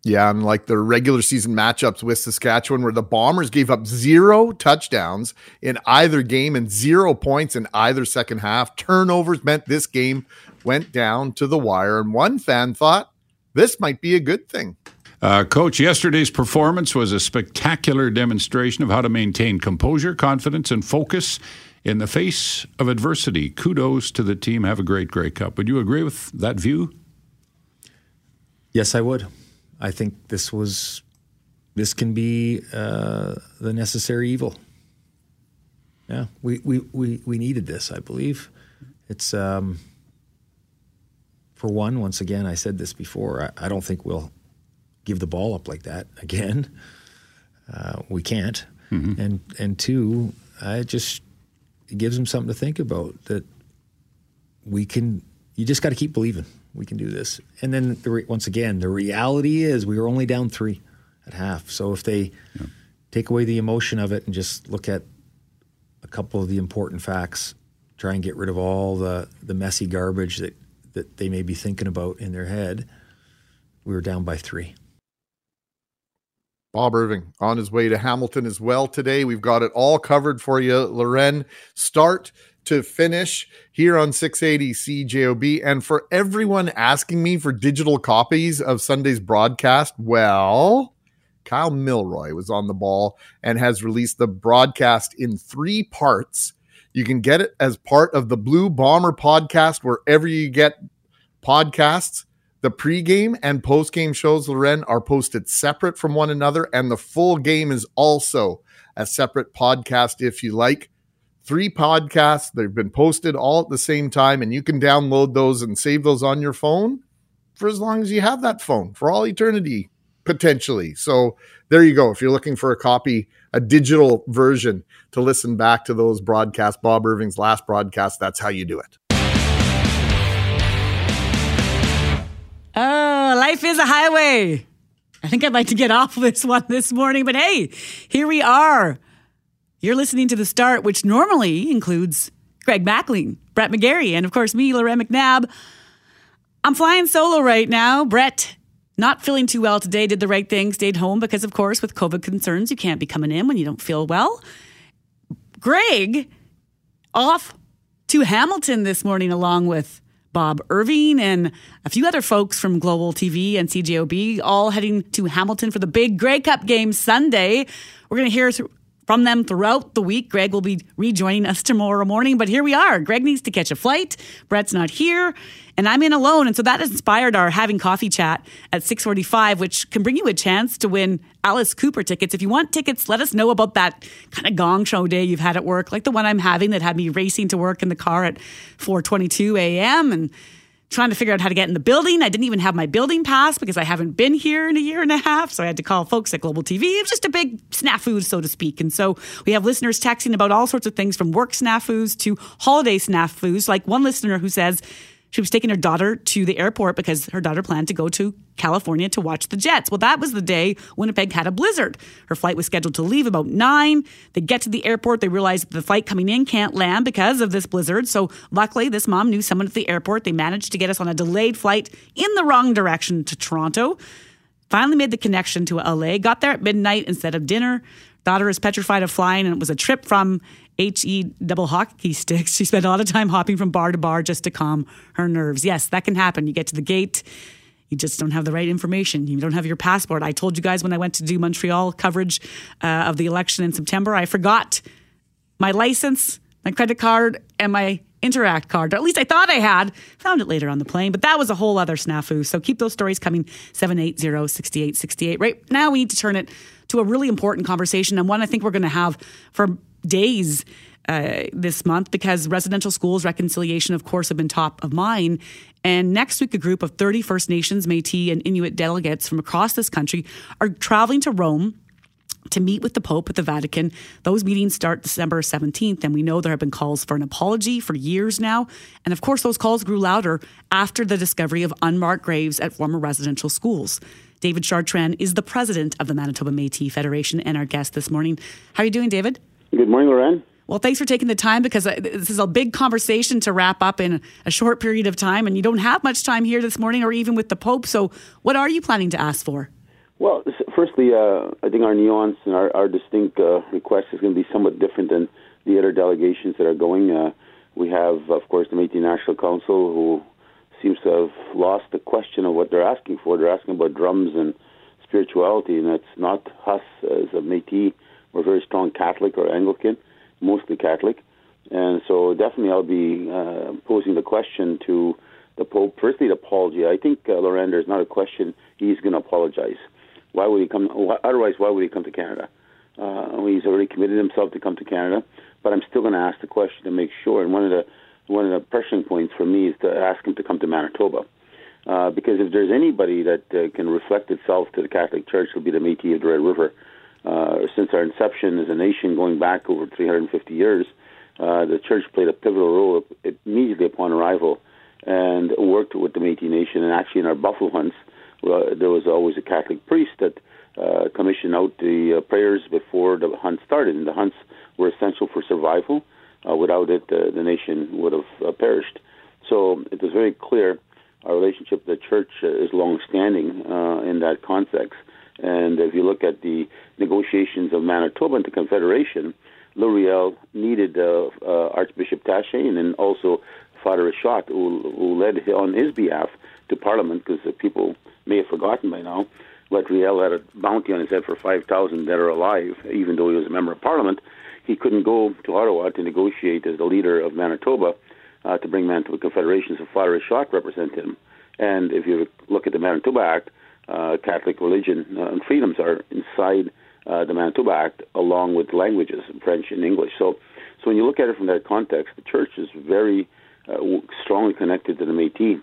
Yeah, and like the regular season matchups with Saskatchewan, where the Bombers gave up zero touchdowns in either game and zero points in either second half. Turnovers meant this game went down to the wire, and one fan thought this might be a good thing. Uh, Coach, yesterday's performance was a spectacular demonstration of how to maintain composure, confidence, and focus in the face of adversity. Kudos to the team. Have a great Grey Cup. Would you agree with that view? Yes, I would. I think this was this can be uh, the necessary evil. Yeah, we, we, we, we needed this, I believe. It's um, for one, once again, I said this before, I, I don't think we'll give the ball up like that again. Uh, we can't. And and two, I just it gives them something to think about that we can you just got to keep believing we can do this. And then the re- once again, the reality is we were only down 3 at half. So if they take away the emotion of it and just look at a couple of the important facts, try and get rid of all the the messy garbage that that they may be thinking about in their head, we were down by 3. Bob Irving on his way to Hamilton as well today. We've got it all covered for you, Lauren. Start to finish here on 680 CJOB. And for everyone asking me for digital copies of Sunday's broadcast, well, Kyle Milroy was on the ball and has released the broadcast in three parts. You can get it as part of the Blue Bomber podcast wherever you get podcasts. The pregame and postgame shows, Lauren, are posted separate from one another, and the full game is also a separate podcast if you like. Three podcasts, they've been posted all at the same time, and you can download those and save those on your phone for as long as you have that phone for all eternity, potentially. So there you go. If you're looking for a copy, a digital version to listen back to those broadcasts, Bob Irving's last broadcast, that's how you do it. Life is a highway. I think I'd like to get off this one this morning, but hey, here we are. You're listening to The Start, which normally includes Greg Mackling, Brett McGarry, and of course me, Lauren McNabb. I'm flying solo right now. Brett, not feeling too well today, did the right thing, stayed home because, of course, with COVID concerns, you can't be coming in when you don't feel well. Greg, off to Hamilton this morning along with Bob Irving and a few other folks from Global TV and CJOB, all heading to Hamilton for the big Grey Cup game Sunday. We're going to hear from them throughout the week. Greg will be rejoining us tomorrow morning, but here we are. Greg needs to catch a flight. Brett's not here, and I'm in alone. And so that inspired our having coffee chat at 645, which can bring you a chance to win Alice Cooper tickets. If you want tickets, let us know about that kind of gong show day you've had at work, like the one I'm having that had me racing to work in the car at 422 a.m. and trying to figure out how to get in the building. I didn't even have my building pass because I haven't been here in a year and a half. So I had to call folks at Global TV. It was just a big snafu, so to speak. And so we have listeners texting about all sorts of things from work snafus to holiday snafus. Like one listener who says, she was taking her daughter to the airport because her daughter planned to go to California to watch the Jets. Well, that was the day Winnipeg had a blizzard. Her flight was scheduled to leave about nine. They get to the airport. They realize the flight coming in can't land because of this blizzard. So, luckily, this mom knew someone at the airport. They managed to get us on a delayed flight in the wrong direction to Toronto. Finally, made the connection to LA. Got there at midnight instead of dinner. Daughter is petrified of flying, and it was a trip from HE double hockey sticks. She spent a lot of time hopping from bar to bar just to calm her nerves. Yes, that can happen. You get to the gate, you just don't have the right information. You don't have your passport. I told you guys when I went to do Montreal coverage uh, of the election in September, I forgot my license, my credit card, and my Interac card. Or at least I thought I had. Found it later on the plane, but that was a whole other snafu. So keep those stories coming 780 6868. Right now, we need to turn it to a really important conversation and one I think we're going to have for days uh, this month because residential schools reconciliation, of course, have been top of mind. And next week, a group of 30 First Nations, Metis, and Inuit delegates from across this country are traveling to Rome to meet with the Pope at the Vatican. Those meetings start December 17th, and we know there have been calls for an apology for years now. And of course, those calls grew louder after the discovery of unmarked graves at former residential schools. David Chartrand is the president of the Manitoba Metis Federation and our guest this morning. How are you doing, David? Good morning, Lauren. Well, thanks for taking the time because uh, this is a big conversation to wrap up in a short period of time, and you don't have much time here this morning or even with the Pope. So, what are you planning to ask for? Well, firstly, uh, I think our nuance and our, our distinct uh, request is going to be somewhat different than the other delegations that are going. Uh, we have, of course, the Métis National Council, who seems to have lost the question of what they're asking for. They're asking about drums and spirituality, and that's not us as a Métis. We're very strong Catholic or Anglican, mostly Catholic, and so definitely I'll be uh, posing the question to the Pope. Firstly, the apology. I think uh, Lauren, there's not a question he's going to apologize. Why would he come? Otherwise, why would he come to Canada? Uh, he's already committed himself to come to Canada, but I'm still going to ask the question to make sure. And one of the one of the pressing points for me is to ask him to come to Manitoba. Uh, because if there's anybody that uh, can reflect itself to the Catholic Church, it'll be the Métis of the Red River. Uh, since our inception as a nation, going back over 350 years, uh, the Church played a pivotal role immediately upon arrival and worked with the Métis Nation. And actually, in our buffalo hunts, uh, there was always a Catholic priest that uh, commissioned out the uh, prayers before the hunt started. And the hunts were essential for survival. Uh, without it, uh, the nation would have uh, perished. So it was very clear our relationship with the church is long-standing uh, in that context. And if you look at the negotiations of Manitoba into Confederation, Louis Riel needed uh, uh, Archbishop Taché and then also Father Ritchot, who, who led on his behalf to Parliament, because uh, people may have forgotten by now. But Riel had a bounty on his head for 5,000 dead or alive, even though he was a member of Parliament. He couldn't go to Ottawa to negotiate as the leader of Manitoba uh, to bring Manitoba Confederation, so Father Ritchot represented him. And if you look at the Manitoba Act, uh, Catholic religion uh, and freedoms are inside uh, the Manitoba Act, along with languages, French and English. So, so when you look at it from that context, the church is very uh, strongly connected to the Métis.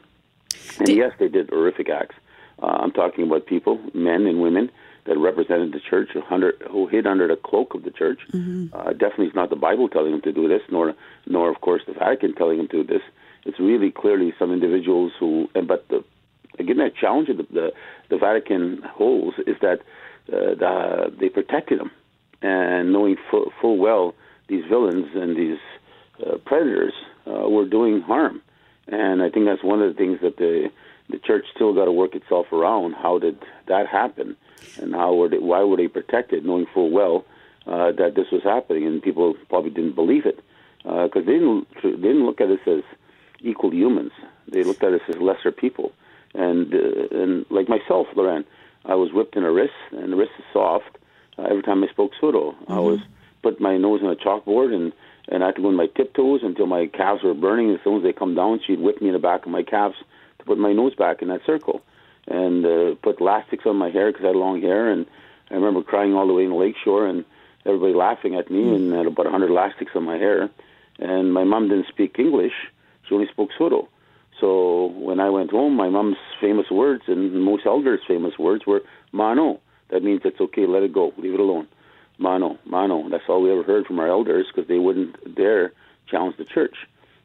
And yes, they did horrific acts. Uh, I'm talking about people, men and women, that represented the church, who, under, who hid under the cloak of the church. Mm-hmm. Uh, definitely, it's not the Bible telling them to do this, nor, nor of course, the Vatican telling them to do this. It's really clearly some individuals who, and but the again, that challenge that the, the Vatican holds is that uh, the, they protected them, and knowing full, full well these villains and these uh, predators uh, were doing harm. And I think that's one of the things that the the church still got to work itself around. How did that happen, and how were they, why were they protected, knowing full well uh, that this was happening, and people probably didn't believe it because uh, they didn't they didn't look at us as equal humans. They looked at us as lesser people, and uh, and like myself, Lauren, I was whipped in a wrist, and the wrist is soft. Uh, every time I spoke Saulteaux, mm-hmm. I was put my nose on a chalkboard, and and I had to go on my tiptoes until my calves were burning. As soon as they come down, she'd whip me in the back of my calves to put my nose back in that circle, and uh, put elastics on my hair because I had long hair. And I remember crying all the way in the lakeshore, and everybody laughing at me, and had about a hundred elastics on my hair. And my mom didn't speak English; she only spoke Saulteaux. So when I went home, my mom's famous words and most elders' famous words were "mano." That means it's okay, let it go, leave it alone. Mano, mano. That's all we ever heard from our elders because they wouldn't dare challenge the church.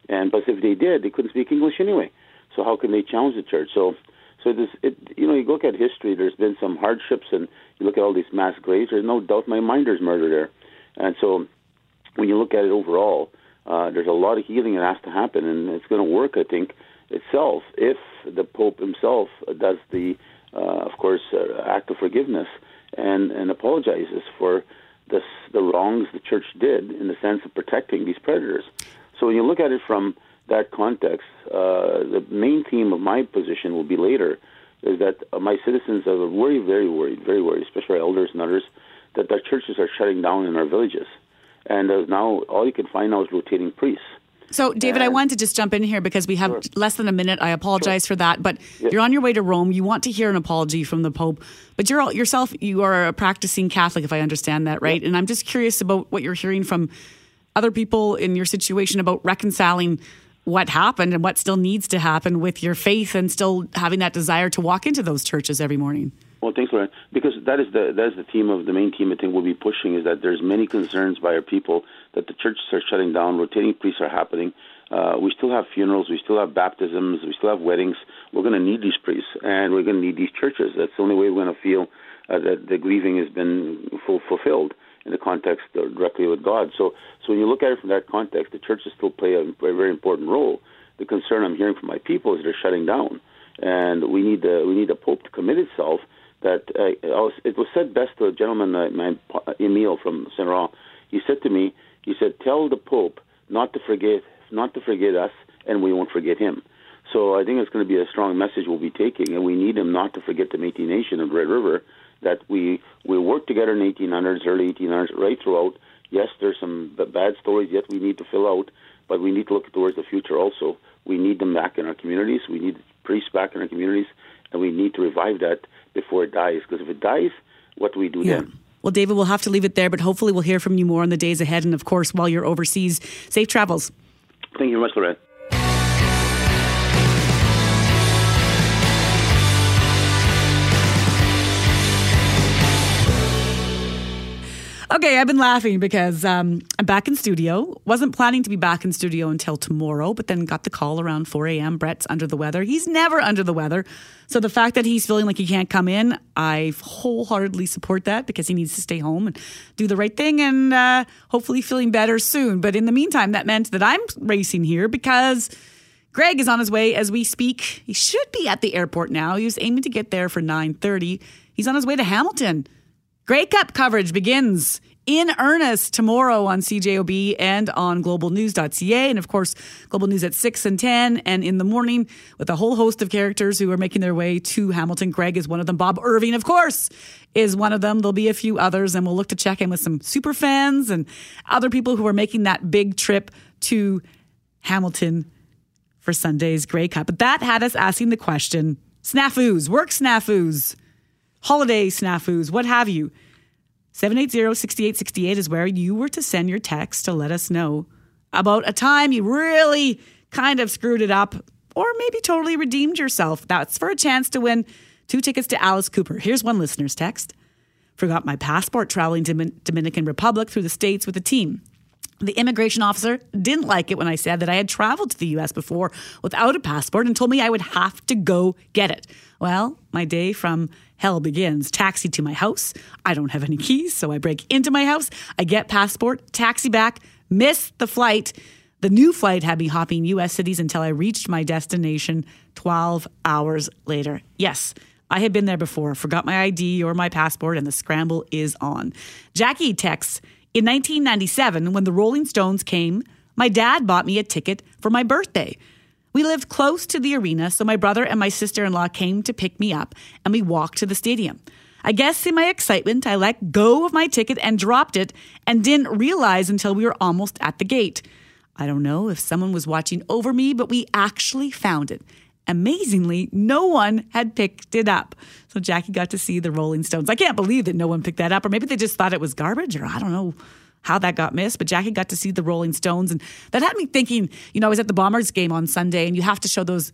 And but if they did, they couldn't speak English anyway. So how can they challenge the church? So, so this, it, you know, you look at history. There's been some hardships, and you look at all these mass graves. There's no doubt my minder's murder there, and so when you look at it overall, uh, there's a lot of healing that has to happen, and it's going to work, I think, itself if the Pope himself does the, uh, of course, uh, act of forgiveness and and apologizes for the the wrongs the church did in the sense of protecting these predators. So when you look at it from that context, uh, the main theme of my position will be later is that my citizens are very, very worried, very worried, especially our elders and others, that the churches are shutting down in our villages. And uh, now all you can find now is rotating priests. So, David, I wanted to just jump in here because we have less than a minute. I apologize for that, but you're on your way to Rome. You want to hear an apology from the Pope, but you're all- yourself you are a practicing Catholic, if I understand that right. And I'm just curious about what you're hearing from other people in your situation about reconciling what happened and what still needs to happen with your faith and still having that desire to walk into those churches every morning. Well, thanks, Lauren. Because that is the that is the theme of the main theme I think we'll be pushing is that there's many concerns by our people that the churches are shutting down, rotating priests are happening. Uh, we still have funerals, we still have baptisms, we still have weddings. We're going to need these priests, and we're going to need these churches. That's the only way we're going to feel uh, that the grieving has been full, fulfilled in the context uh, directly with God. So, so when you look at it from that context, the churches still play a, a very important role. The concern I'm hearing from my people is they're shutting down, and we need the we need the Pope to commit itself that uh, I was, it was said best to a gentleman, uh, my, Emil from Saint Laurent. He said to me, he said, "Tell the Pope not to forget, not to forget us, and we won't forget him." So I think it's going to be a strong message we'll be taking, and we need him not to forget the Métis Nation of Red River. That we we worked together in 1800s, early 1800s, right throughout. Yes, there's some bad stories yet we need to fill out, but we need to look towards the future also. We need them back in our communities. We need priests back in our communities, and we need to revive that before it dies. Because if it dies, what do we do then? Well, David, we'll have to leave it there, but hopefully we'll hear from you more in the days ahead. And of course, while you're overseas, safe travels. Thank you very much, Lorette. Okay, I've been laughing because um, I'm back in studio. Wasn't planning to be back in studio until tomorrow, but then got the call around 4 a.m. Brett's under the weather. He's never under the weather. So the fact that he's feeling like he can't come in, I wholeheartedly support that because he needs to stay home and do the right thing and uh, hopefully feeling better soon. But in the meantime, that meant that I'm racing here because Greg is on his way as we speak. He should be at the airport now. He was aiming to get there for 9:30. He's on his way to Hamilton. Grey Cup coverage begins in earnest tomorrow on CJOB and on globalnews.ca. And of course, Global News at 6 and 10 and in the morning with a whole host of characters who are making their way to Hamilton. Greg is one of them. Bob Irving, of course, is one of them. There'll be a few others, and we'll look to check in with some super fans and other people who are making that big trip to Hamilton for Sunday's Grey Cup. But that had us asking the question snafus, work snafus, holiday snafus, what have you. 780-6868 is where you were to send your text to let us know about a time you really kind of screwed it up or maybe totally redeemed yourself. That's for a chance to win two tickets to Alice Cooper. Here's one listener's text. Forgot my passport traveling to Dominican Republic through the States with a team. The immigration officer didn't like it when I said that I had traveled to the US before without a passport and told me I would have to go get it. Well, my day from hell begins. Taxi to my house. I don't have any keys, so I break into my house. I get passport, taxi back, miss the flight. The new flight had me hopping US cities until I reached my destination 12 hours later. Yes, I had been there before, forgot my ID or my passport, and the scramble is on. Jackie texts In 1997, when the Rolling Stones came, my dad bought me a ticket for my birthday. We lived close to the arena, so my brother and my sister in law came to pick me up, and we walked to the stadium. I guess in my excitement, I let go of my ticket and dropped it and didn't realize until we were almost at the gate. I don't know if someone was watching over me, but we actually found it. Amazingly, no one had picked it up. So Jackie got to see the Rolling Stones. I can't believe that no one picked that up, or maybe they just thought it was garbage, or I don't know how that got missed, but Jackie got to see the Rolling Stones. And that had me thinking, you know, I was at the Bombers game on Sunday, and you have to show those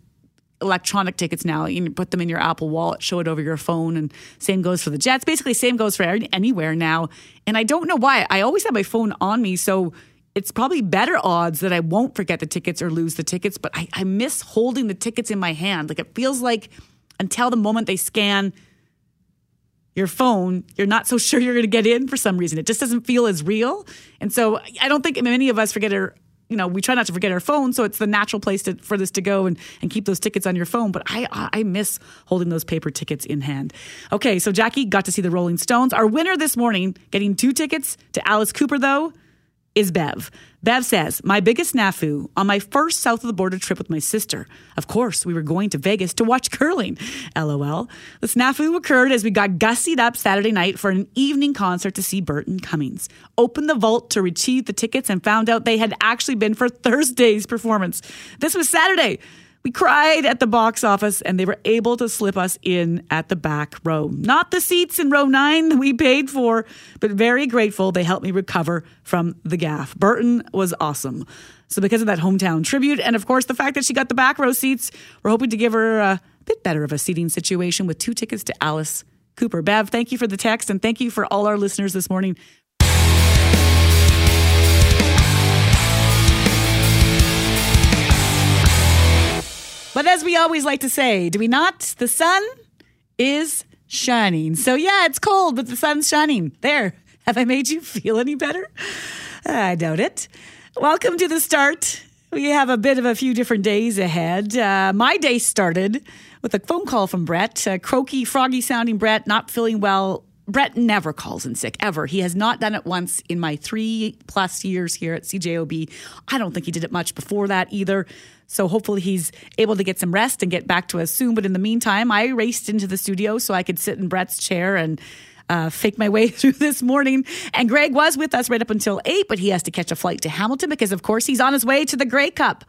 electronic tickets now. You put them in your Apple Wallet, show it over your phone, and same goes for the Jets. Basically, same goes for anywhere now. And I don't know why. I always have my phone on me, so it's probably better odds that I won't forget the tickets or lose the tickets. But I, I miss holding the tickets in my hand. Like it feels like until the moment they scan your phone, you're not so sure you're going to get in for some reason. It just doesn't feel as real. And so I don't think many of us forget our you know, we try not to forget our phone, so it's the natural place to, for this to go and, and keep those tickets on your phone. But I I miss holding those paper tickets in hand. Okay, so Jackie got to see the Rolling Stones. Our winner this morning, getting two tickets to Alice Cooper, though, is Bev. Bev says, My biggest snafu on my first south of the border trip with my sister. Of course, we were going to Vegas to watch curling. LOL. The snafu occurred as we got gussied up Saturday night for an evening concert to see Burton Cummings. Opened the vault to retrieve the tickets and found out they had actually been for Thursday's performance. This was Saturday. We cried at the box office and they were able to slip us in at the back row. Not the seats in row nine that we paid for, but very grateful they helped me recover from the gaff. Burton was awesome. So, because of that hometown tribute, and of course the fact that she got the back row seats, we're hoping to give her a bit better of a seating situation with two tickets to Alice Cooper. Bev, thank you for the text and thank you for all our listeners this morning But as we always like to say, do we not? The sun is shining. So, yeah, it's cold, but the sun's shining. There. Have I made you feel any better? I doubt it. Welcome to the start. We have a bit of a few different days ahead. Uh, my day started with a phone call from Brett, a croaky, froggy sounding Brett, not feeling well. Brett never calls in sick, ever. He has not done it once in my three plus years here at CJOB. I don't think he did it much before that either. So hopefully he's able to get some rest and get back to us soon. But in the meantime, I raced into the studio so I could sit in Brett's chair and uh, fake my way through this morning. And Greg was with us right up until eight, but he has to catch a flight to Hamilton because, of course, he's on his way to the Grey Cup.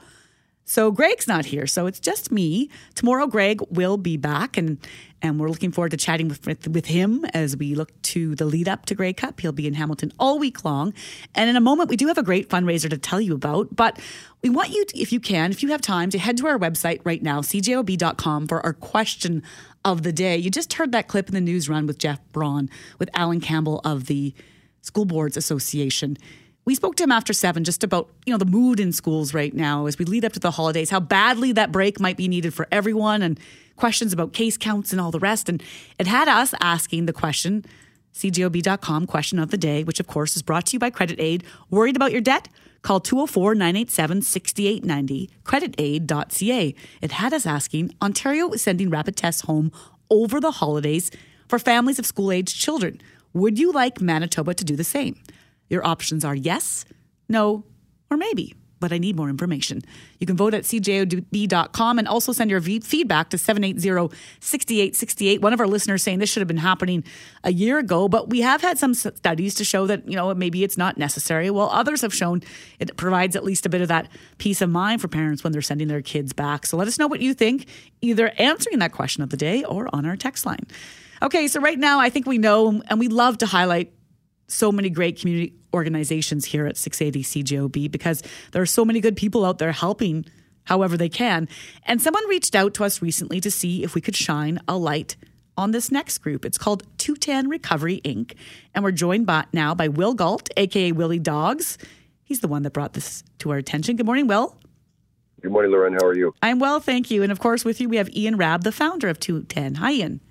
So Greg's not here, so it's just me. Tomorrow, Greg will be back, and and we're looking forward to chatting with with him as we look to the lead up to Grey Cup. He'll be in Hamilton all week long, and in a moment, we do have a great fundraiser to tell you about. But we want you, to, if you can, if you have time, to head to our website right now, cjob.com, for our question of the day. You just heard that clip in the news run with Jeff Braun with Alan Campbell of the School Boards Association we spoke to him after seven just about you know the mood in schools right now as we lead up to the holidays how badly that break might be needed for everyone and questions about case counts and all the rest. And it had us asking the question cjob.com question of the day which of course is brought to you by credit aid worried about your debt? Call 204-987-6890 creditaid.ca it had us asking ontario is sending rapid tests home over the holidays for families of school aged children. Would you like manitoba to do the same your options are yes, no, or maybe, but I need more information. You can vote at cjob.com and also send your feedback to 780-6868. One of our listeners saying this should have been happening a year ago, but we have had some studies to show that, you know, maybe it's not necessary. Well, others have shown it provides at least a bit of that peace of mind for parents when they're sending their kids back. So let us know what you think, either answering that question of the day or on our text line. Okay, so right now I think we know and we love to highlight so many great community organizations here at 680 CJOB because there are so many good people out there helping however they can. And someone reached out to us recently to see if we could shine a light on this next group. It's called 210 Recovery Inc. And we're joined by, now by Will Galt, aka Willy Dogs. He's the one that brought this to our attention. Good morning, Will. Good morning, Lauren. How are you? I'm well, thank you. And of course, with you, we have Ian Rabb, the founder of 210. Hi, Ian.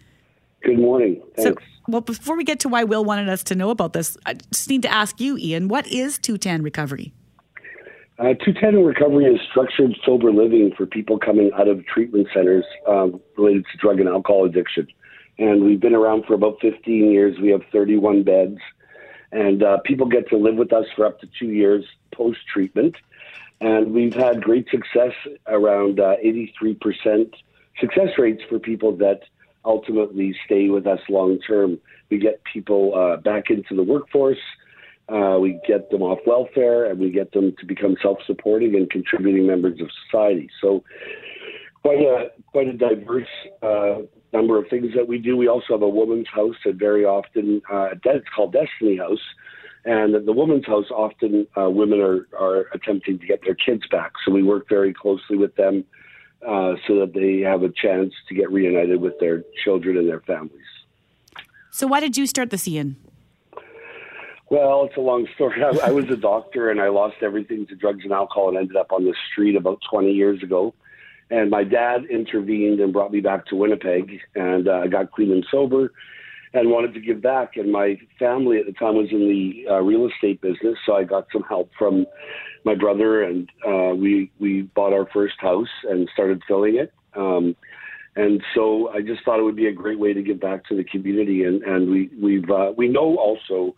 Good morning. Thanks. So, well, before we get to why Will wanted us to know about this, I just need to ask you, Ian, what is 210 Recovery? Uh, 210 Recovery is structured sober living for people coming out of treatment centers um, related to drug and alcohol addiction. And we've been around for about 15 years. We have 31 beds. And uh, people get to live with us for up to two years post treatment. And we've had great success around uh, 83% success rates for people that ultimately stay with us long term. We get people uh, back into the workforce. Uh, we get them off welfare, and we get them to become self-supporting and contributing members of society. So, quite a quite a diverse uh, number of things that we do. We also have a woman's house that very often uh, it's called Destiny House, and at the woman's house often uh, women are are attempting to get their kids back. So we work very closely with them uh, so that they have a chance to get reunited with their children and their families. So why did you start the Ian? Well, it's a long story. I, I was a doctor and I lost everything to drugs and alcohol and ended up on the street about 20 years ago. And my dad intervened and brought me back to Winnipeg, and uh, I got clean and sober and wanted to give back. And my family at the time was in the uh, real estate business, so I got some help from my brother, and uh, we we bought our first house and started filling it. Um, and so I just thought it would be a great way to give back to the community. And and we we've uh, we know also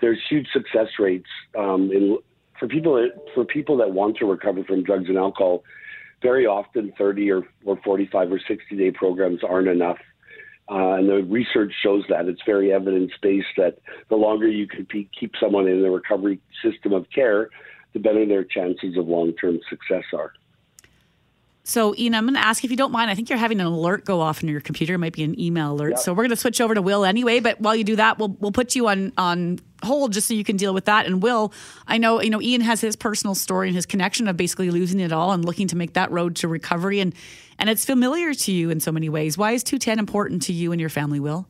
there's huge success rates um, in for people that, for people that want to recover from drugs and alcohol. Very often, 30 or, or 45 or 60 day programs aren't enough. Uh, and the research shows that it's very evidence based that the longer you can pe- keep someone in the recovery system of care, the better their chances of long term success are. So, Ian, I'm going to ask if you don't mind. I think you're having an alert go off in your computer. It might be an email alert. Yep. So we're going to switch over to Will anyway. But while you do that, we'll we'll put you on on hold just so you can deal with that. And Will, I know you know Ian has his personal story and his connection of basically losing it all and looking to make that road to recovery. And and it's familiar to you in so many ways. Why is 210 important to you and your family, Will?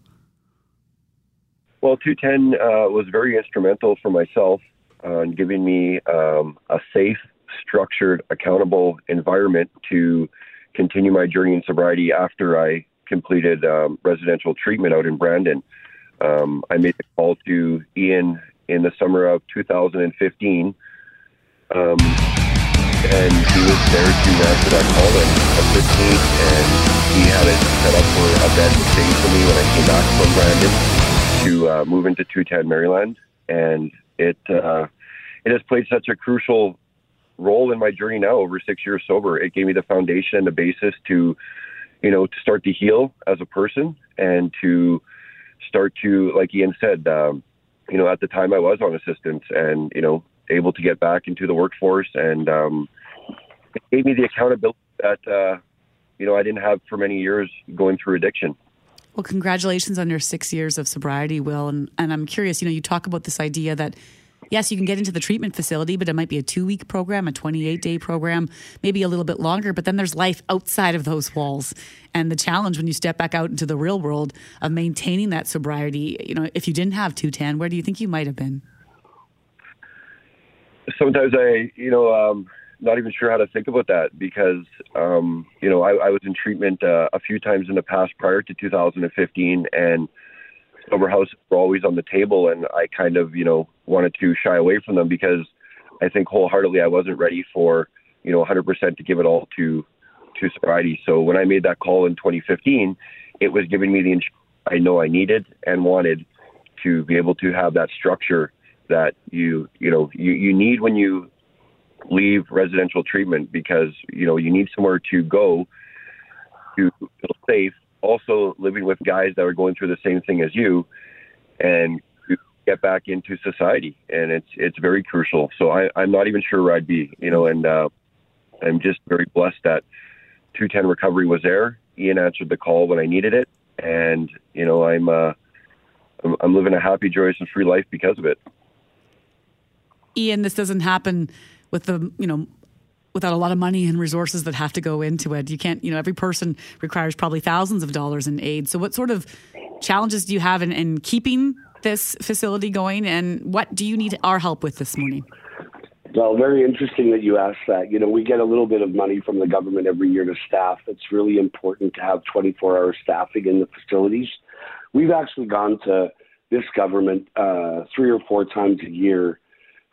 Well, 210 uh, was very instrumental for myself uh, giving me um, a safe structured, accountable environment to continue my journey in sobriety after I completed um, residential treatment out in Brandon. Um, I made the call to Ian in the summer of 2015. Um, and he was there to answer that call and assist me. And he had it set up for a bed stay for me when I came back from Brandon to uh, move into 210 Maryland. And it uh, it has played such a crucial role in my journey now over six years sober. It gave me the foundation and the basis to, you know, to start to heal as a person and to start to, like Ian said, um, you know, at the time I was on assistance and, you know, able to get back into the workforce and um, it gave me the accountability that, uh, you know, I didn't have for many years going through addiction. Well, congratulations on your six years of sobriety, Will. And, and I'm curious, you know, you talk about this idea that yes, you can get into the treatment facility, but it might be a two week program, a 28 day program, maybe a little bit longer. But then there's life outside of those walls. And the challenge when you step back out into the real world of maintaining that sobriety, you know, if you didn't have 210, where do you think you might have been? Sometimes I, you know, um, not even sure how to think about that because, um, you know, I, I was in treatment uh, a few times in the past prior to 2015 and sober house were always on the table, and I kind of you know wanted to shy away from them because I think wholeheartedly I wasn't ready for you know 100% to give it all to to sobriety. So when I made that call in 2015, it was giving me the I know I needed and wanted to be able to have that structure that you you know you, you need when you leave residential treatment because you know you need somewhere to go to feel safe also living with guys that are going through the same thing as you and get back into society. And it's it's very crucial. So I, i'm not even sure where i'd be you know and uh, i'm just very blessed that 210 recovery was there. Ian answered the call when i needed it. And you know i'm uh i'm, I'm living a happy joyous and free life because of it. Ian this doesn't happen with the you know without a lot of money and resources that have to go into it. You can't, you know, every person requires probably thousands of dollars in aid. So, what sort of challenges do you have in, in keeping this facility going, and what do you need our help with this morning? Well, very interesting that you asked that. You know, we get a little bit of money from the government every year to staff. It's really important to have 24 hour staffing in the facilities. We've actually gone to this government uh, three or four times a year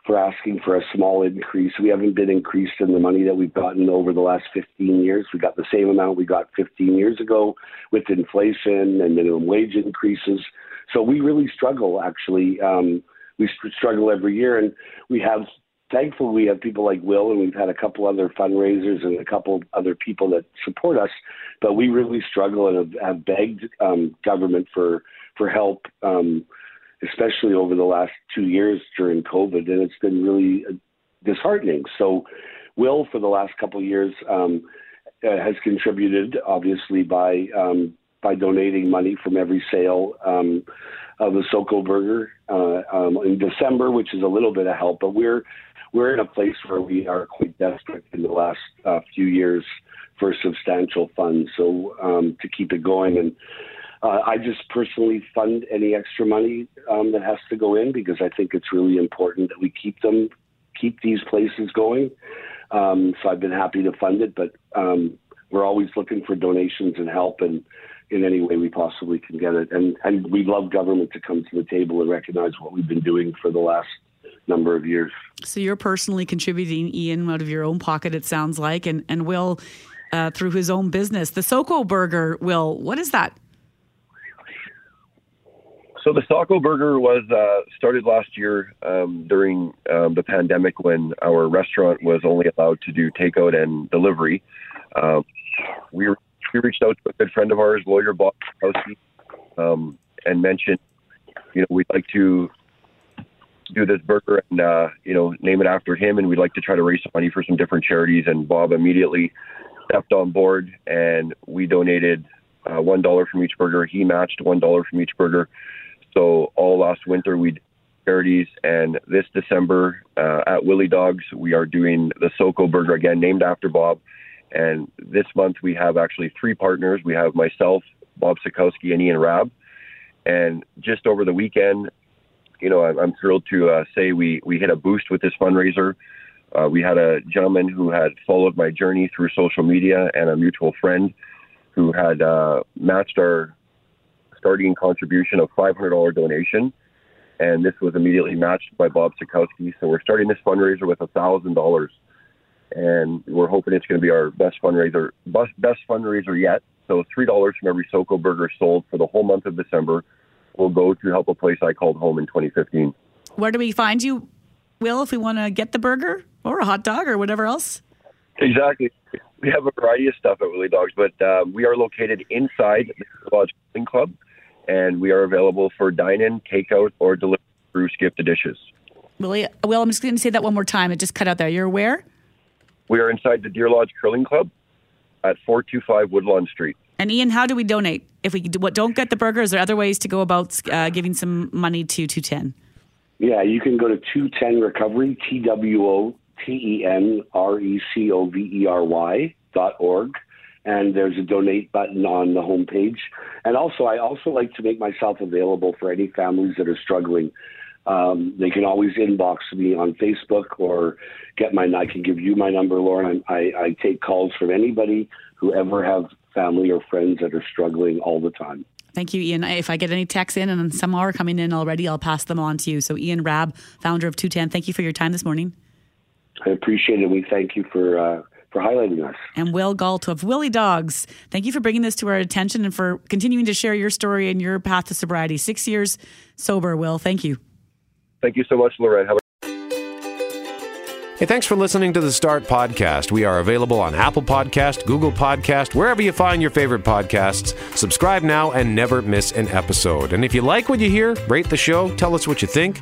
for asking for a small increase. We haven't been increased in the money that we've gotten over the last 15 years. We got the same amount we got 15 years ago with inflation and minimum wage increases. So we really struggle, actually. Um, we struggle every year, and we have thankful we have people like Will, and we've had a couple other fundraisers and a couple other people that support us. But we really struggle and have, have begged um, government for for help, um, especially over the last two years during COVID, and it's been really uh, disheartening. So, Will, for the last couple of years, um, uh, has contributed, obviously by um, by donating money from every sale um, of the Soko Burger uh, um, in December, which is a little bit of help. But we're we're in a place where we are quite desperate in the last uh, few years for substantial funds, so um, to keep it going. And uh, I just personally fund any extra money um, that has to go in because I think it's really important that we keep them keep these places going. Um, so I've been happy to fund it, but um, we're always looking for donations and help and in any way we possibly can get it. And and we love government to come to the table and recognize what we've been doing for the last number of years. So you're personally contributing, Ian, out of your own pocket, it sounds like, and and Will uh, through his own business. The Soko Burger, Will, what is that? So the Soko Burger was uh, started last year um, during um, the pandemic when our restaurant was only allowed to do takeout and delivery. Um, we we reached out to a good friend of ours, lawyer Bob Kowski, um, and mentioned, you know, we'd like to do this burger and uh, you know name it after him, and we'd like to try to raise some money for some different charities. And Bob immediately stepped on board, and we donated uh, one dollar from each burger. He matched one dollar from each burger. So all last winter we did charities, and this December uh, at Willy Dogs we are doing the Soko Burger again, named after Bob. And this month we have actually three partners. We have myself, Bob Sikowski, and Ian Rabb. And just over the weekend, you know, I'm, I'm thrilled to uh, say we we hit a boost with this fundraiser. Uh, we had a gentleman who had followed my journey through social media and a mutual friend who had uh, matched our starting contribution of $500 donation. And this was immediately matched by Bob Sikowski. So we're starting this fundraiser with $1,000. And we're hoping it's going to be our best fundraiser, best, best fundraiser yet. So $3 from every Soko burger sold for the whole month of December will go to help a place I called home in 2015. Where do we find you, Will, if we want to get the burger or a hot dog or whatever else? Exactly. We have a variety of stuff at Willy Dogs, but uh, we are located inside the Lodge Club and we are available for dine-in, takeout, or delivery through Skip the Dishes. Willie, Will, I'm just going to say that one more time. It just cut out there. You're where? We are inside the Deer Lodge Curling Club at 425 Woodlawn Street. And Ian, how do we donate? If we don't get the burger, is there other ways to go about uh, giving some money to 210? Yeah, you can go to 210 Recovery, T W O T E N R E C O V E R Y dot org and there's a donate button on the homepage. And also, I also like to make myself available for any families that are struggling. Um, they can always inbox me on Facebook or get my. I can give you my number, Lauren. I, I take calls from anybody who ever have family or friends that are struggling all the time. Thank you, Ian. If I get any texts in, and some are coming in already, I'll pass them on to you. So, Ian Rabb, founder of 210, thank you for your time this morning. I appreciate it. We thank you for uh, for highlighting us. And Will Galt of Willy Dogs, thank you for bringing this to our attention and for continuing to share your story and your path to sobriety. Six years sober, Will. Thank you. Thank you so much, Lauren. Have a- Hey, thanks for listening to the Start Podcast. We are available on Apple Podcast, Google Podcast, wherever you find your favorite podcasts. Subscribe now and never miss an episode. And if you like what you hear, rate the show, tell us what you think.